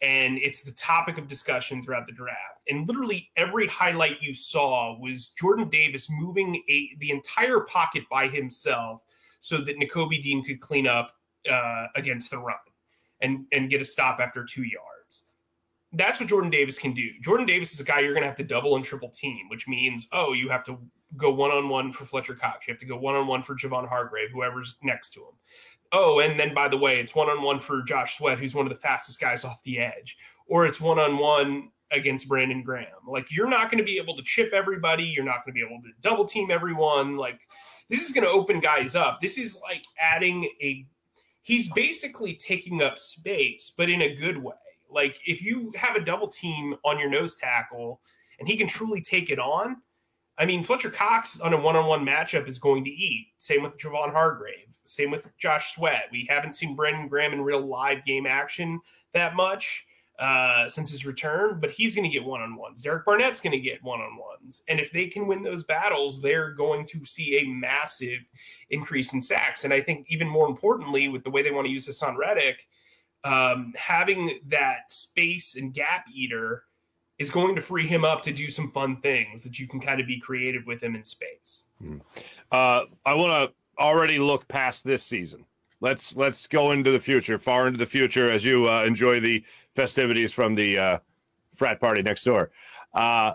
and it's the topic of discussion throughout the draft. And literally every highlight you saw was Jordan Davis moving a, the entire pocket by himself so that Nakobe Dean could clean up uh, against the run and and get a stop after two yards. That's what Jordan Davis can do. Jordan Davis is a guy you're going to have to double and triple team, which means oh you have to go one on one for Fletcher Cox. You have to go one on one for Javon Hargrave, whoever's next to him. Oh, and then by the way, it's one on one for Josh Sweat, who's one of the fastest guys off the edge, or it's one on one against Brandon Graham. Like you're not going to be able to chip everybody. You're not going to be able to double team everyone. Like this is going to open guys up. This is like adding a. He's basically taking up space, but in a good way. Like if you have a double team on your nose tackle and he can truly take it on, I mean, Fletcher Cox on a one-on-one matchup is going to eat. Same with Javon Hargrave. Same with Josh Sweat. We haven't seen Brandon Graham in real live game action that much uh, since his return, but he's going to get one-on-ones. Derek Barnett's going to get one-on-ones, and if they can win those battles, they're going to see a massive increase in sacks. And I think even more importantly, with the way they want to use Haason Reddick, um, having that space and gap eater is going to free him up to do some fun things that you can kind of be creative with him in space. Hmm. Uh, I want to already look past this season. Let's let's go into the future, far into the future, as you uh, enjoy the festivities from the uh, frat party next door. Uh,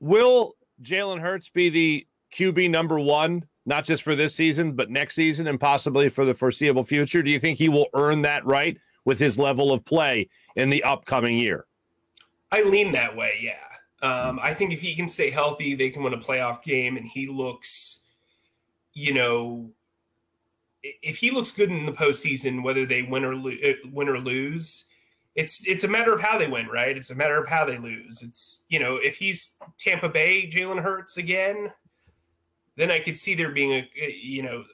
will Jalen Hurts be the QB number one, not just for this season, but next season and possibly for the foreseeable future? Do you think he will earn that right with his level of play in the upcoming year? I lean that way, yeah. Um, I think if he can stay healthy, they can win a playoff game, and he looks, you know, if he looks good in the postseason, whether they win or lo- uh, win or lose, it's it's a matter of how they win, right? It's a matter of how they lose. It's you know, if he's Tampa Bay, Jalen Hurts again, then I could see there being a, you know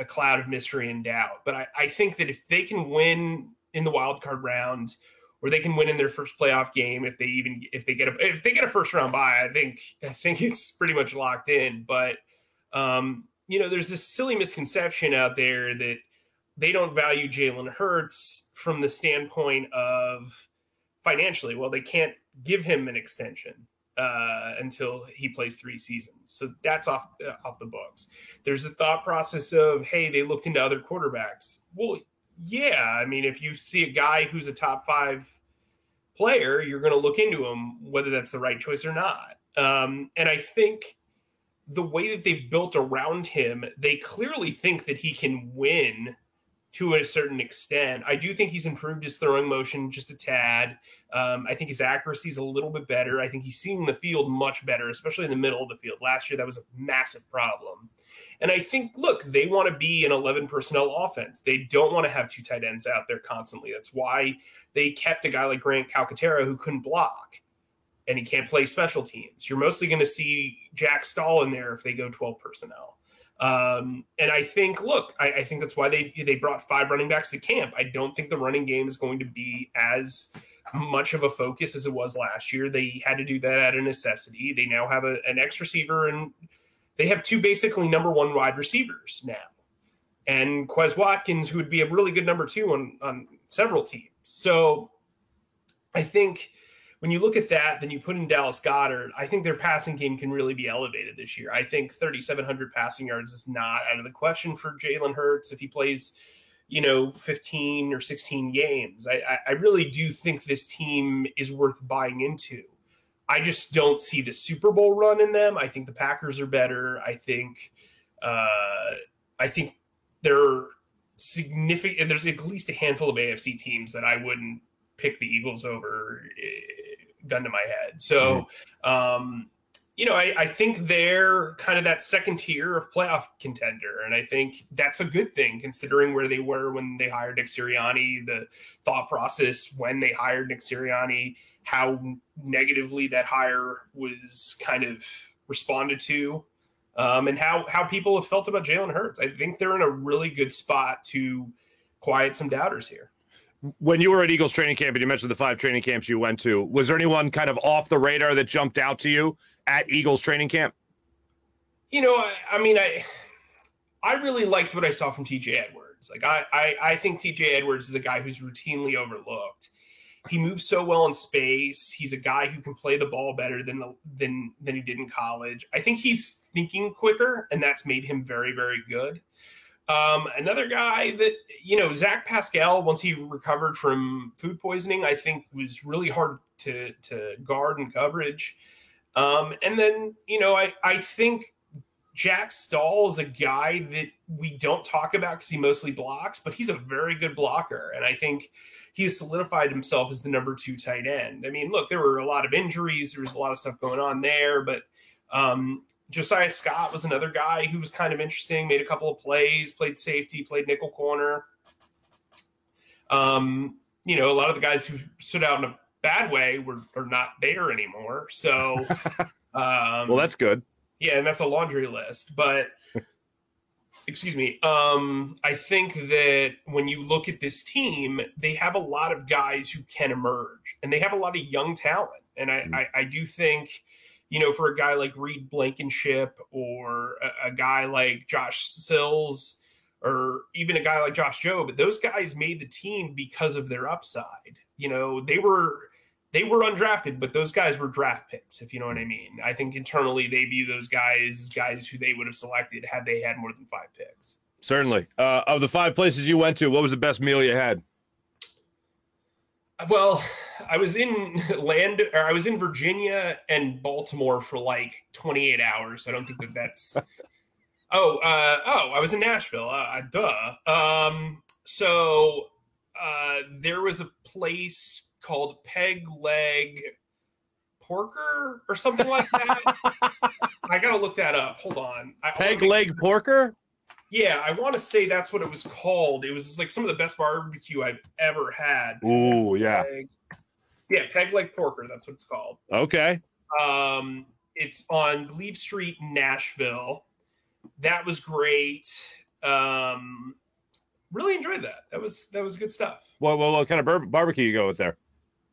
a cloud of mystery and doubt. But I, I think that if they can win in the wild card round or they can win in their first playoff game if they even if they get a if they get a first round bye. I think I think it's pretty much locked in. But um, you know, there's this silly misconception out there that they don't value Jalen Hurts from the standpoint of financially. Well, they can't give him an extension uh, until he plays three seasons. So that's off uh, off the books. There's a thought process of, hey, they looked into other quarterbacks. Well, yeah, I mean, if you see a guy who's a top five player, you're going to look into him, whether that's the right choice or not. Um, and I think the way that they've built around him, they clearly think that he can win to a certain extent. I do think he's improved his throwing motion just a tad. Um, I think his accuracy is a little bit better. I think he's seeing the field much better, especially in the middle of the field. Last year, that was a massive problem. And I think, look, they want to be an 11 personnel offense. They don't want to have two tight ends out there constantly. That's why they kept a guy like Grant Calcaterra who couldn't block and he can't play special teams. You're mostly going to see Jack Stoll in there if they go 12 personnel. Um, and I think, look, I, I think that's why they they brought five running backs to camp. I don't think the running game is going to be as much of a focus as it was last year. They had to do that at a necessity. They now have a, an X receiver and they have two basically number one wide receivers now. And Quez Watkins, who would be a really good number two on, on several teams. So I think when you look at that, then you put in Dallas Goedert, I think their passing game can really be elevated this year. I think 3,700 passing yards is not out of the question for Jalen Hurts if he plays, you know, 15 or 16 games. I, I really do think this team is worth buying into. I just don't see the Super Bowl run in them. I think the Packers are better. I think, uh, I think they're significant. There's at least a handful of AFC teams that I wouldn't pick the Eagles over, uh, gun to my head. So, mm-hmm. um, you know, I, I, think they're kind of that second tier of playoff contender. And I think that's a good thing considering where they were when they hired Nick Sirianni, the thought process when they hired Nick Sirianni how negatively that hire was kind of responded to, um, and how how people have felt about Jalen Hurts. I think they're in a really good spot to quiet some doubters here. When you were at Eagles training camp and you mentioned the five training camps you went to, was there anyone kind of off the radar that jumped out to you at Eagles training camp? You know, I, I mean, I I really liked what I saw from TJ Edwards. Like I, I I think TJ Edwards is a guy who's routinely overlooked he moves so well in space. He's a guy who can play the ball better than the, than than he did in college. I think he's thinking quicker, and that's made him very very good. Um, another guy that you know, Zach Pascal, once he recovered from food poisoning, I think was really hard to to guard and coverage. Um, and then you know, I I think Jack Stoll is a guy that we don't talk about because he mostly blocks, but he's a very good blocker. And I think he has solidified himself as the number two tight end. I mean, look, there were a lot of injuries, there was a lot of stuff going on there, but um, Josiah Scott was another guy who was kind of interesting, made a couple of plays, played safety, played nickel corner. Um, you know, a lot of the guys who stood out in a bad way were are not there anymore. So, um, well, that's good. Yeah, and that's a laundry list. But excuse me. Um, I think that when you look at this team, they have a lot of guys who can emerge, and they have a lot of young talent. And I, mm-hmm. I, I do think, you know, for a guy like Reed Blankenship or a, a guy like Josh Sills or even a guy like Josh Jobe, but those guys made the team because of their upside. You know, they were they were undrafted, but those guys were draft picks, if you know what I mean. I think internally they view those guys as guys who they would have selected had they had more than five picks. Certainly. Uh, of the five places you went to, what was the best meal you had? Well, I was in land, or I was in Virginia and Baltimore for like 28 hours. I don't think that that's. oh, uh, oh, I was in Nashville. Uh, duh. Um, so uh, there was a place called Peg Leg Porker or something like that. I gotta look that up. Hold on. I, Peg Leg Porker. Yeah, I want to say that's what it was called. It was like some of the best barbecue I've ever had. Ooh, yeah. Peg, yeah, Peg Leg Porker. That's what it's called. Okay. Um, it's on Gleaves Street, Nashville. That was great. Um, really enjoyed that. That was that was good stuff. What what, what kind of bar- barbecue you go with there?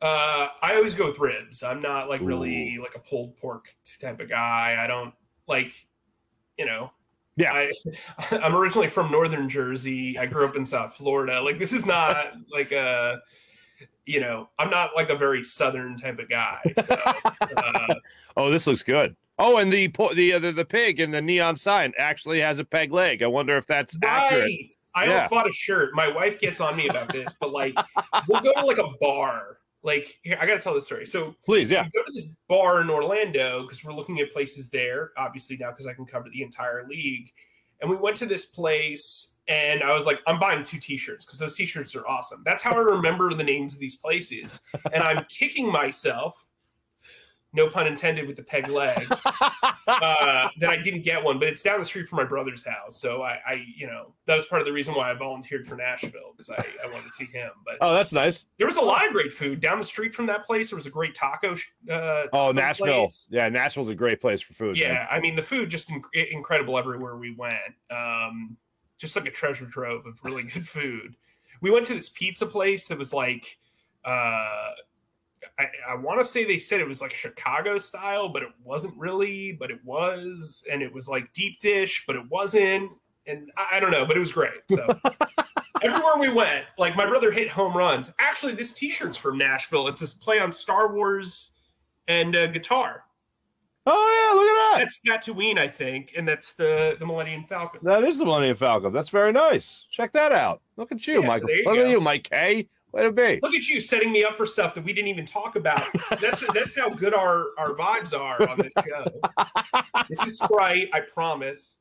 Uh, I always go with ribs. I'm not like really Ooh. like a pulled pork type of guy. I don't like, you know. Yeah, I, I'm originally from Northern Jersey. I grew up in South Florida. Like this is not like a, you know, I'm not like a very Southern type of guy. So, uh, oh, this looks good. Oh, and the the, uh, the the pig in the neon sign actually has a peg leg. I wonder if that's right. accurate. I yeah. almost bought a shirt. My wife gets on me about this, but like, we'll go to like a bar like here, I got to tell this story. So please, yeah, go to this bar in Orlando because we're looking at places there. Obviously now because I can cover the entire league, and we went to this place, and I was like, I'm buying two T-shirts because those T-shirts are awesome. That's how I remember the names of these places, and I'm kicking myself no pun intended with the peg leg, uh, that I didn't get one, but it's down the street from my brother's house. So I, I you know, that was part of the reason why I volunteered for Nashville because I, I wanted to see him. But oh, that's nice. There was a lot of great food down the street from that place. There was a great taco. Uh, taco oh, Nashville. Place. Yeah, Nashville's a great place for food. Yeah, man. I mean the food just inc- incredible everywhere we went. Um, just like a treasure trove of really good food. We went to this pizza place that was like. Uh, I, I want to say they said it was like Chicago style, but it wasn't really, but it was, and it was like deep dish, but it wasn't, and I, I don't know, but it was great. So everywhere we went, like my brother hit home runs. Actually, this T-shirt's from Nashville. It's this play on Star Wars and uh, guitar. Oh yeah, look at that. That's Tatooine, I think, and that's the the Millennium Falcon. That is the Millennium Falcon. That's very nice. Check that out. Look at you, yeah, Michael. So look go. at you, Mike Kaye. Way to be. Look at you setting me up for stuff that we didn't even talk about. That's that's how good our our vibes are on this show. this is Sprite, I promise.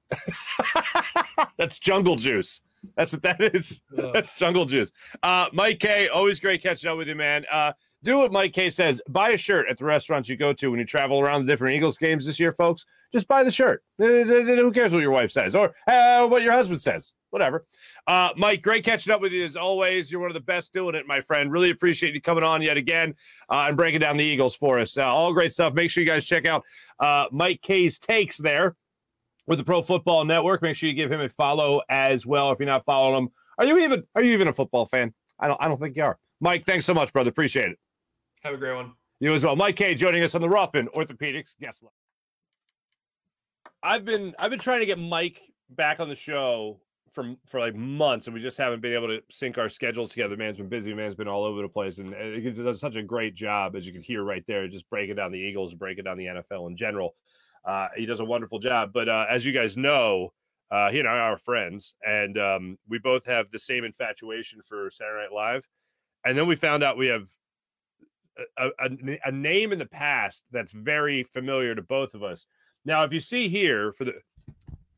that's jungle juice. That's what that is. Ugh. That's jungle juice. Uh, Mike Kaye, always great catching up with you, man. Uh, do what Mike Kaye says. Buy a shirt at the restaurants you go to when you travel around the different Eagles games this year, folks. Just buy the shirt. Who cares what your wife says or uh, what your husband says? whatever. Uh, Mike, great catching up with you as always. You're one of the best doing it, my friend. Really appreciate you coming on yet again uh, and breaking down the Eagles for us. Uh, all great stuff. Make sure you guys check out uh, Mike Kaye's takes there with the Pro Football Network. Make sure you give him a follow as well if you're not following him. Are you even are you even a football fan? I don't I don't think you are. Mike, thanks so much, brother. Appreciate it. Have a great one. You as well. Mike Kaye joining us on the Rothman Orthopedics guest line. I've been I've been trying to get Mike back on the show for for like months, and we just haven't been able to sync our schedules together. Man's been busy. Man's been all over the place, and it does such a great job as you can hear right there, just breaking down the Eagles, breaking down the NFL in general. Uh, he does a wonderful job. But uh, as you guys know, uh, he and I are friends, and um, we both have the same infatuation for Saturday Night Live. And then we found out we have a, a, a name in the past that's very familiar to both of us. Now, if you see here for the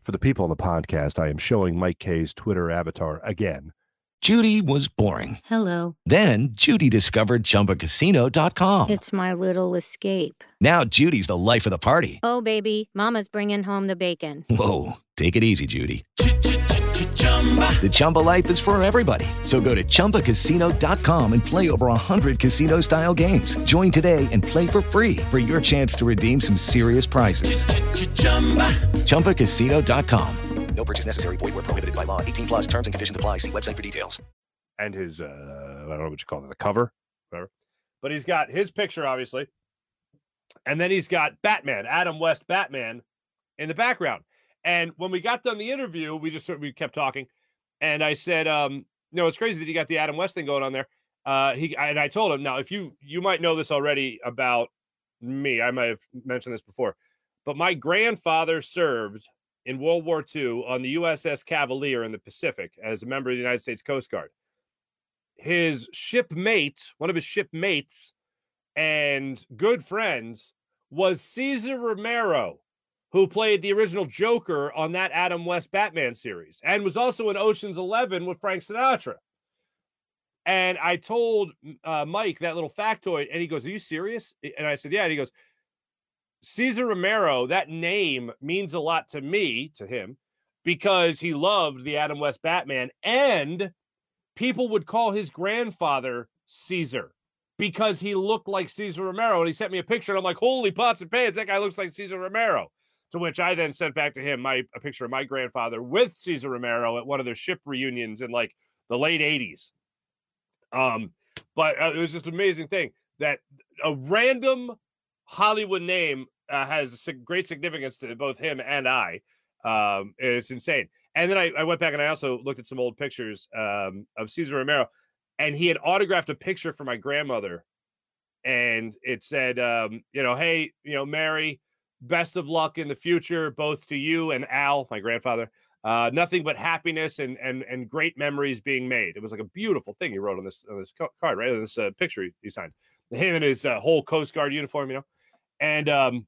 For the people on the podcast, I am showing Mike Kaye's Twitter avatar again. Judy was boring. Hello. Then Judy discovered ChumbaCasino.com. It's my little escape. Now Judy's the life of the party. Oh, baby, Mama's bringing home the bacon. Whoa, take it easy, Judy. The Chumba life is for everybody. So go to ChumbaCasino.com and play over 100 casino style games. Join today and play for free for your chance to redeem some serious prizes. ChumbaCasino.com. No purchase necessary. Void where prohibited by law. 18 plus terms and conditions apply. See website for details. And his, uh, I don't know what you call it, the cover, whatever. But he's got his picture, obviously. And then he's got Batman, Adam West Batman in the background. And when we got done the interview, we just we kept talking. And I said, um, no, it's crazy that you got the Adam West thing going on there. Uh, he and I told him, now, if you you might know this already about me, I might have mentioned this before, but my grandfather served in World War II on the USS Cavalier in the Pacific as a member of the United States Coast Guard. His shipmate, one of his shipmates and good friends, was Cesar Romero, who played the original Joker on that Adam West Batman series and was also in Ocean's 11 with Frank Sinatra. And I told uh, Mike that little factoid, and he goes, Are you serious? And I said, Yeah. And he goes, Cesar Romero, that name means a lot to me, to him, because he loved the Adam West Batman. And people would call his grandfather Caesar because he looked like Cesar Romero. And he sent me a picture, and I'm like, Holy pots and pans, that guy looks like Cesar Romero. To which I then sent back to him my a picture of my grandfather with Cesar Romero at one of their ship reunions in like the late 80s. Um, but uh, it was just an amazing thing that a random Hollywood name uh, has great significance to both him and I. Um, it's insane. And then I, I, went back and I also looked at some old pictures um, of Cesar Romero, and he had autographed a picture for my grandmother, and it said, um, you know, hey, you know, Mary, best of luck in the future, both to you and Al, my grandfather. Uh, nothing but happiness and and and great memories being made. It was like a beautiful thing he wrote on this on this card, right? On this uh, picture he, he, signed. Him in his uh, whole Coast Guard uniform, you know, and um,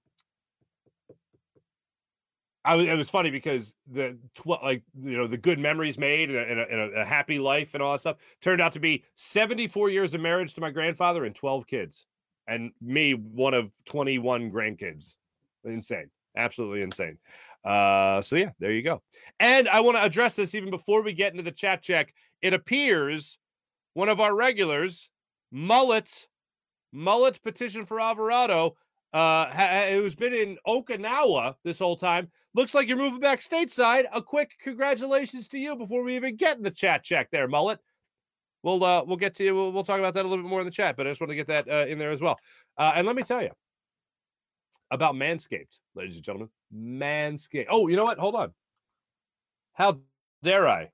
I was, it was funny because the tw- like you know the good memories made and, a, and, a, and a happy life and all that stuff turned out to be 74 years of marriage to my grandfather and 12 kids, and me one of 21 grandkids. Insane, absolutely insane. Uh, so yeah, there you go. And I want to address this even before we get into the chat check. It appears one of our regulars, Mullet, Mullet petition for Alvarado, uh, who's been in Okinawa this whole time. Looks like you're moving back stateside. A quick congratulations to you before we even get in the chat check there, Mullet. We'll uh, we'll get to you. We'll, we'll talk about that a little bit more in the chat, but I just want to get that uh, in there as well. Uh, and let me tell you, about Manscaped, ladies and gentlemen. Manscaped. Oh, you know what? Hold on. How dare I?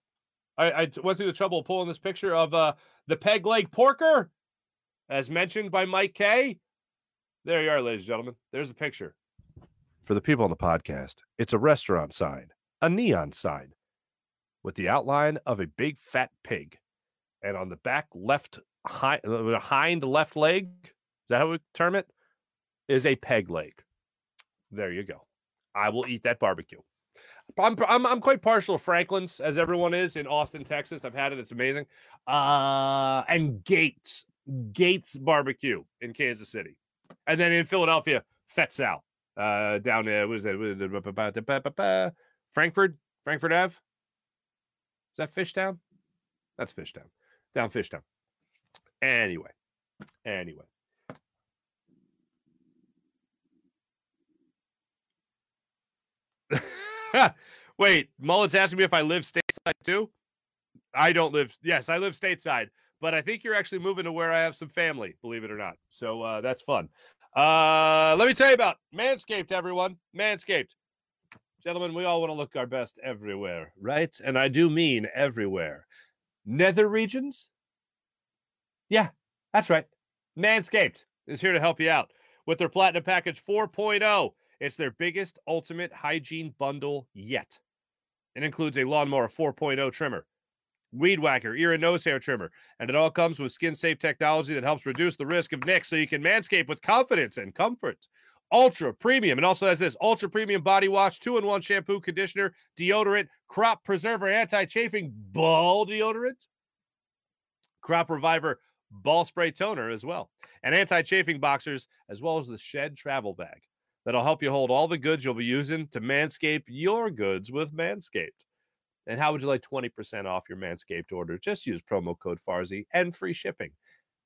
I, I went through the trouble of pulling this picture of uh, the peg leg porker, as mentioned by Mike Kaye. There you are, ladies and gentlemen. There's the picture. For the people on the podcast, it's a restaurant sign, a neon sign, with the outline of a big fat pig. And on the back left, hind, uh, hind left leg, is that how we term it? Is a peg leg. There you go. I will eat that barbecue. I'm, I'm, I'm quite partial to Franklin's, as everyone is in Austin, Texas. I've had it; it's amazing. Uh, and Gates, Gates Barbecue in Kansas City, and then in Philadelphia, Fette Sau. Uh, down there, what is that? Frankford, Frankford Ave. Is that Fishtown? That's Fishtown. Down Fishtown. Anyway, anyway. Wait, Mullet's asking me if I live stateside too. I don't live. Yes, I live stateside, but I think you're actually moving to where I have some family. Believe it or not. So uh, that's fun. Uh, let me tell you about Manscaped, everyone. Manscaped, gentlemen. We all want to look our best everywhere, right? And I do mean everywhere. Nether regions. Yeah, that's right. Manscaped is here to help you out with their Platinum Package 4.0. It's their biggest ultimate hygiene bundle yet. It includes a lawnmower 4.0 trimmer, weed whacker, ear and nose hair trimmer, and it all comes with skin safe technology that helps reduce the risk of nicks so you can manscape with confidence and comfort. ultra premium. It also has this ultra premium body wash, two in one shampoo, conditioner, deodorant, crop preserver, anti chafing ball deodorant, crop reviver ball spray toner as well, and anti chafing boxers, as well as the shed travel bag that'll help you hold all the goods you'll be using to manscape your goods with Manscaped. And how would you like 20% off your Manscaped order? Just use promo code FARZY and free shipping.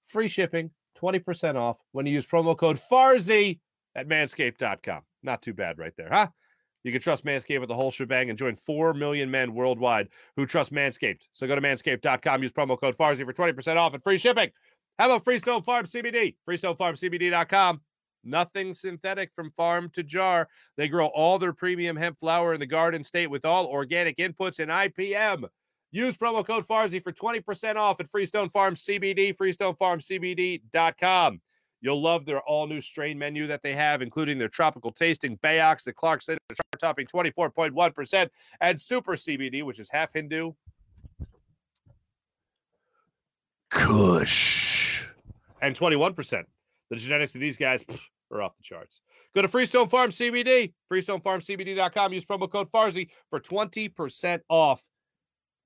Free shipping, 20% off when you use promo code FARZY at manscaped.com. Not too bad right there, huh? You can trust Manscaped with the whole shebang and join 4 million men worldwide who trust Manscaped. So go to manscaped.com, use promo code FARZY for 20% off and free shipping. How about Freestone Farm CBD? FreestoneFarmCBD.com. Nothing synthetic from farm to jar. They grow all their premium hemp flower in the Garden State with all organic inputs and IPM. Use promo code FARZY for 20% off at Freestone Farm CBD, FreestoneFarmCBD.com. You'll love their all new strain menu that they have, including their tropical tasting Bayox, the Clark Center topping 24.1%, and Super CBD, which is half Hindu. Kush. And 21%. The genetics of these guys pff, are off the charts. Go to Freestone Farm CBD, FreestoneFarmCBD.com. Use promo code FARZY for 20% off.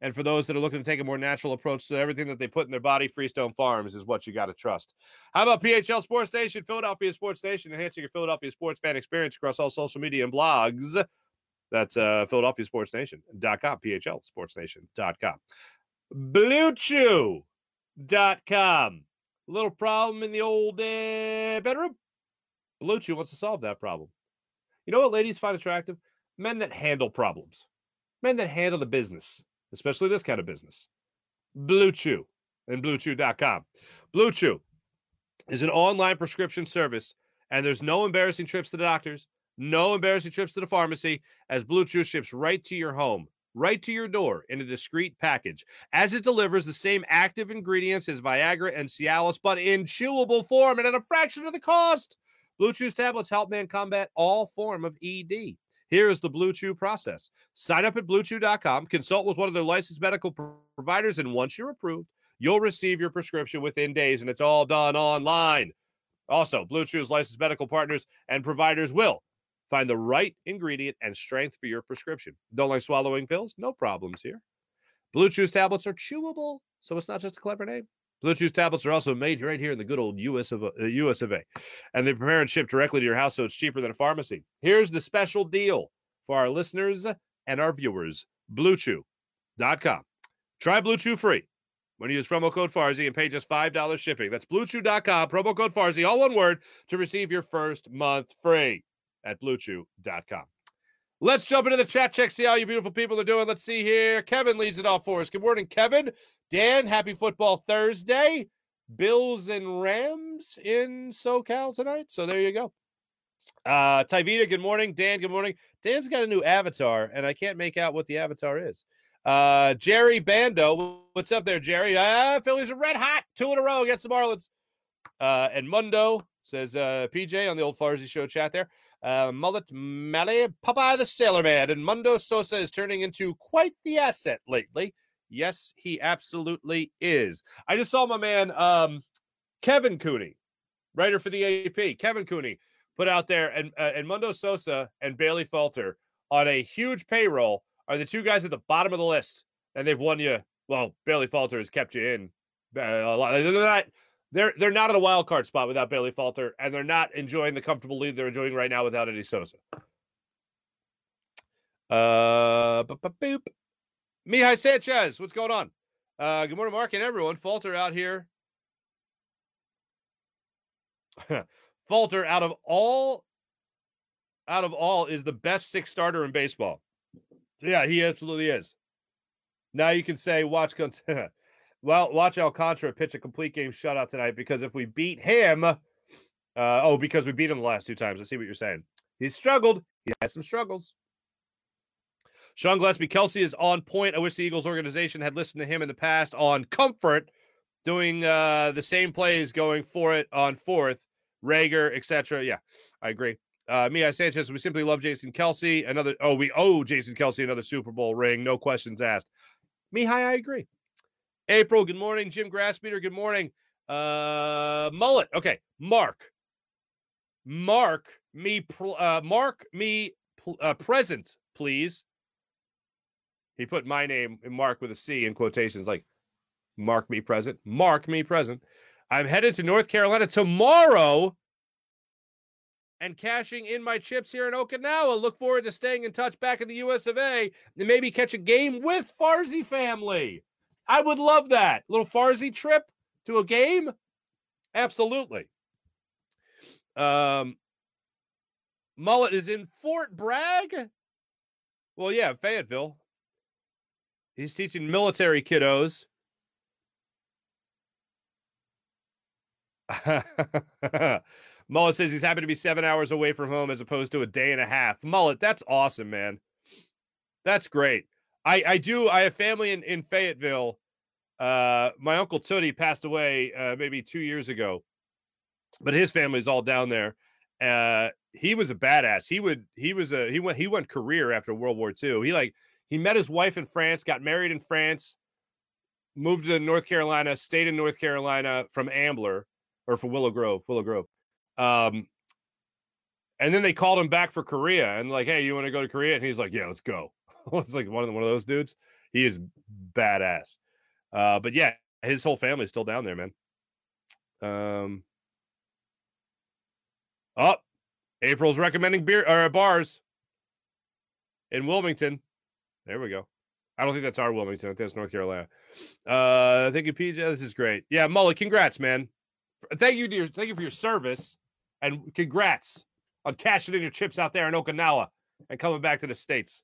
And for those that are looking to take a more natural approach to everything that they put in their body, Freestone Farms is what you got to trust. How about PHL Sports Station, Philadelphia Sports Station, enhancing your Philadelphia sports fan experience across all social media and blogs? That's uh, Philadelphia Sports Nation.com, PHL Sports Nation.com. BlueChew.com. Little problem in the old uh, bedroom? Blue Chew wants to solve that problem. You know what ladies find attractive? Men that handle problems, men that handle the business, especially this kind of business. Blue Chew and BlueChew.com. Blue Chew is an online prescription service, and there's no embarrassing trips to the doctors, no embarrassing trips to the pharmacy, as Blue Chew ships right to your home right to your door in a discreet package as it delivers the same active ingredients as Viagra and Cialis, but in chewable form and at a fraction of the cost. Blue Chew's tablets help man combat all form of ED. Here is the Blue Chew process. Sign up at bluechew.com, consult with one of their licensed medical providers, and once you're approved, you'll receive your prescription within days, and it's all done online. Also, Blue Chew's licensed medical partners and providers will Find the right ingredient and strength for your prescription. Don't like swallowing pills? No problems here. Blue Chew's tablets are chewable, so it's not just a clever name. Blue Chew's tablets are also made right here in the good old US of, uh, US of A. And they prepare and ship directly to your house, so it's cheaper than a pharmacy. Here's the special deal for our listeners and our viewers BlueChew.com. Try Blue Chew free when you use promo code Farzy and pay just $5 shipping. That's BlueChew.com, promo code Farzy, all one word, to receive your first month free at bluechew.com. Let's jump into the chat check, see how you beautiful people are doing. Let's see here. Kevin leads it off for us. Good morning, Kevin. Dan, happy football Thursday. Bills and Rams in SoCal tonight. So there you go. Uh Tyvita, good morning. Dan, good morning. Dan's got a new avatar, and I can't make out what the avatar is. Uh Jerry Bando, what's up there, Jerry? Ah, Phillies are red hot, two in a row against the Marlins. Uh and Mundo says uh PJ on the old Farzy show chat there uh, Mullet Mally, Popeye the Sailor Man, Edmundo Sosa is turning into quite the asset lately. Yes, he absolutely is. I just saw my man um, Kevin Cooney, writer for the AP. Kevin Cooney put out there, and uh, Edmundo Sosa and Bailey Falter on a huge payroll are the two guys at the bottom of the list, and they've won you. Well, Bailey Falter has kept you in uh. They're not they're they're not in a wild card spot without Bailey Falter, and they're not enjoying the comfortable lead they're enjoying right now without Eddie Sosa. Uh, boop. Mihai Sanchez, what's going on? Uh, good morning, Mark and everyone. Falter out here. Falter out of all, out of all, is the best six starter in baseball. Yeah, he absolutely is. Now you can say, watch Well, watch Alcantara pitch a complete game shutout tonight because if we beat him, uh, oh, because we beat him the last two times. I see what you're saying. He's struggled. He has some struggles. Sean Gillespie Kelce is on point. I wish the Eagles organization had listened to him in the past on comfort, doing uh, the same plays, going for it on fourth, Rager, etc. Yeah, I agree. Uh, Mia Sanchez, we simply love Jason Kelce. Another, oh, we owe Jason Kelce another Super Bowl ring. No questions asked. Mihai, I agree. April, good morning. Jim Grassbeater, good morning. Uh, Mullet. Okay. Mark. Mark me, uh, mark me pl- uh, present, please. He put my name and Mark with a C in quotations, like mark me present, mark me present. I'm headed to North Carolina tomorrow and cashing in my chips here in Okinawa. Look forward to staying in touch back in the US of A and maybe catch a game with Farzy family. I would love that. Little Farzy trip to a game? Absolutely. Um Mullet is in Fort Bragg. Well, yeah, Fayetteville. He's teaching military kiddos. Mullet says he's happy to be seven hours away from home as opposed to a day and a half. Mullet, that's awesome, man. That's great. I I do. I have family in in Fayetteville. Uh, my uncle Tootie passed away uh, maybe two years ago, but his family's all down there. Uh, he was a badass. He would he was a he went he went career after World War II. He like he met his wife in France, got married in France, moved to North Carolina, stayed in North Carolina from Ambler or from Willow Grove, Willow Grove. Um, and then they called him back for Korea and like, hey, you want to go to Korea? And he's like, yeah, let's go. it's like one of one of those dudes. He is badass. Uh, but yeah, his whole family's still down there, man. Um, oh, April's recommending beer or bars in Wilmington. There we go. I don't think that's our Wilmington. I think that's North Carolina. Uh, thank you, PJ. This is great. Yeah, Mullet, congrats, man. Thank you your thank you for your service and congrats on cashing in your chips out there in Okinawa and coming back to the States.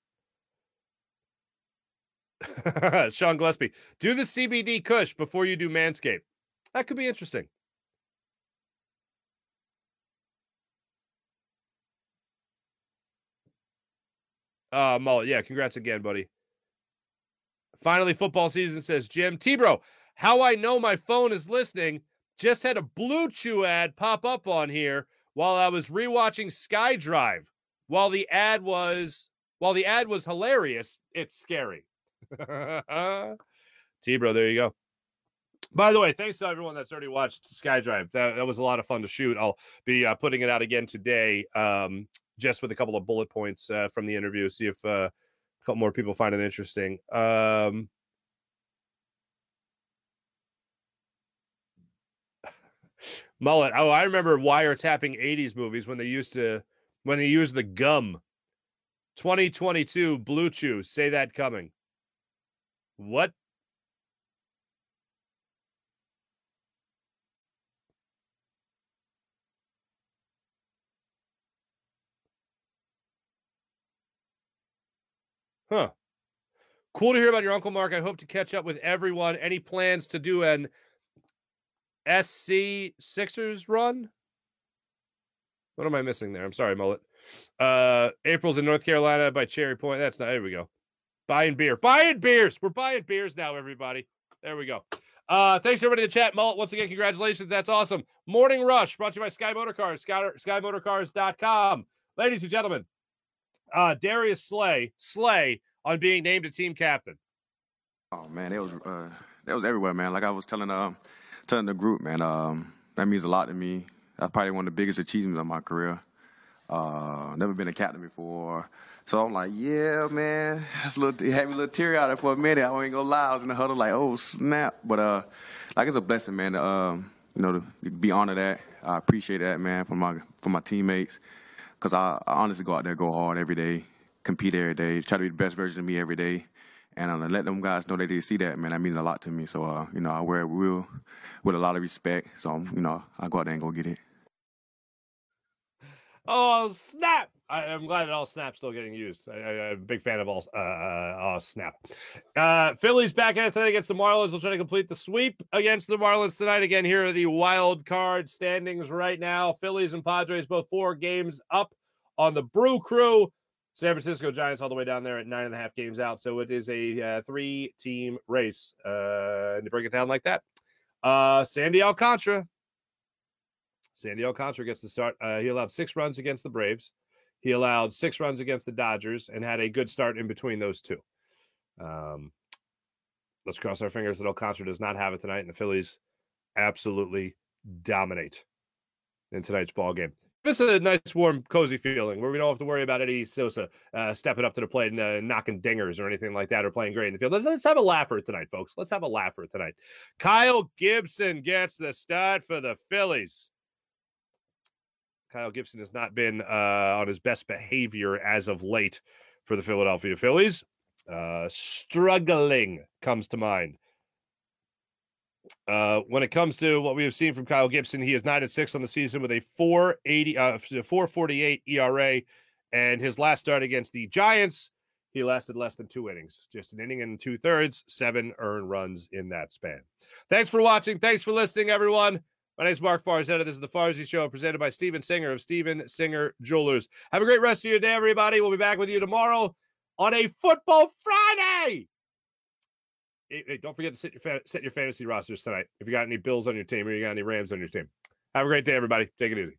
Sean Gillespie, do the CBD Kush before you do Manscaped. That could be interesting. Uh, Mullet, yeah, congrats again, buddy. Finally, football season says Jim T-Bro. How I know my phone is listening? Just had a BlueChew ad pop up on here while I was rewatching Sky Drive. While the ad was while the ad was hilarious, it's scary. T-Bro, there you go. By the way, thanks to everyone that's already watched SkyDrive. That, that was a lot of fun to shoot. I'll be uh, putting it out again today, um, just with a couple of bullet points uh, from the interview. See if uh, a couple more people find it interesting. Um, Mullet. Oh, I remember wiretapping 80s movies when they used to when they used the gum. 2022 BlueChew. Say that coming. What? Huh. Cool to hear about your Uncle Mark. I hope to catch up with everyone. Any plans to do an SC Sixers run? What am I missing there? I'm sorry, Mullet. Uh, April's in North Carolina by Cherry Point. That's not. There we go. Buying beer. Buying beers. We're buying beers now, everybody. There we go. Uh, thanks everybody in the chat. Mullet, once again, congratulations. That's awesome. Morning Rush brought to you by Sky Motor Cars, Sky, SkyMotorcars.com. Ladies and gentlemen, uh, Darius Slay, Slay on being named a team captain. Oh man, that was uh, that was everywhere, man. Like I was telling um telling the group, man, um, that means a lot to me. That's probably one of the biggest achievements of my career. Uh, never been a captain before. So I'm like, yeah, man. That's a little, it had me a little teary out there for a minute. I ain't gonna lie. I was in the huddle like, oh, snap. But, uh, like, it's a blessing, man, to, um, you know, to be honored that. I appreciate that, man, for my, for my teammates. Because I, I honestly go out there, go hard every day, compete every day, try to be the best version of me every day. And uh, let them guys know that they see that, man, that means a lot to me. So, uh, you know, I wear it real with a lot of respect. So, I'm, you know, I go out there and go get it. Oh snap! I, am glad that all snap's still getting used. I, am a big fan of all uh, uh, all snap. Uh, Phillies back at it tonight against the Marlins. They'll try to complete the sweep against the Marlins tonight. Again, here are the wild card standings right now. Phillies and Padres both four games up on the Brew Crew. San Francisco Giants all the way down there at nine and a half games out. So it is a uh, three team race. Uh, and to break it down like that, uh, Sandy Alcantara Sandy Alcantara gets the start. Uh, he allowed six runs against the Braves. He allowed six runs against the Dodgers and had a good start in between those two. Um, let's cross our fingers that Alcantara does not have it tonight, and the Phillies absolutely dominate in tonight's ball game. This is a nice, warm, cozy feeling where we don't have to worry about Eddie Sosa uh, stepping up to the plate and uh, knocking dingers or anything like that or playing great in the field. Let's, let's have a laugher tonight, folks. Let's have a laugher tonight. Kyle Gibson gets the start for the Phillies. Kyle Gibson has not been uh, on his best behavior as of late for the Philadelphia Phillies. Uh, struggling comes to mind. Uh, when it comes to what we have seen from Kyle Gibson, he is nine and six on the season with a 480, uh, 448 ERA. And his last start against the Giants, he lasted less than two innings, just an inning and two thirds, seven earned runs in that span. Thanks for watching. Thanks for listening, everyone. My name is Marc Farzetta. This is the Farzy Show presented by Steven Singer of Steven Singer Jewelers. Have a great rest of your day, everybody. We'll be back with you tomorrow on a Football Friday. Hey, hey, don't forget to set your, fa- set your fantasy rosters tonight. If you got any Bills on your team or you got any Rams on your team. Have a great day, everybody. Take it easy.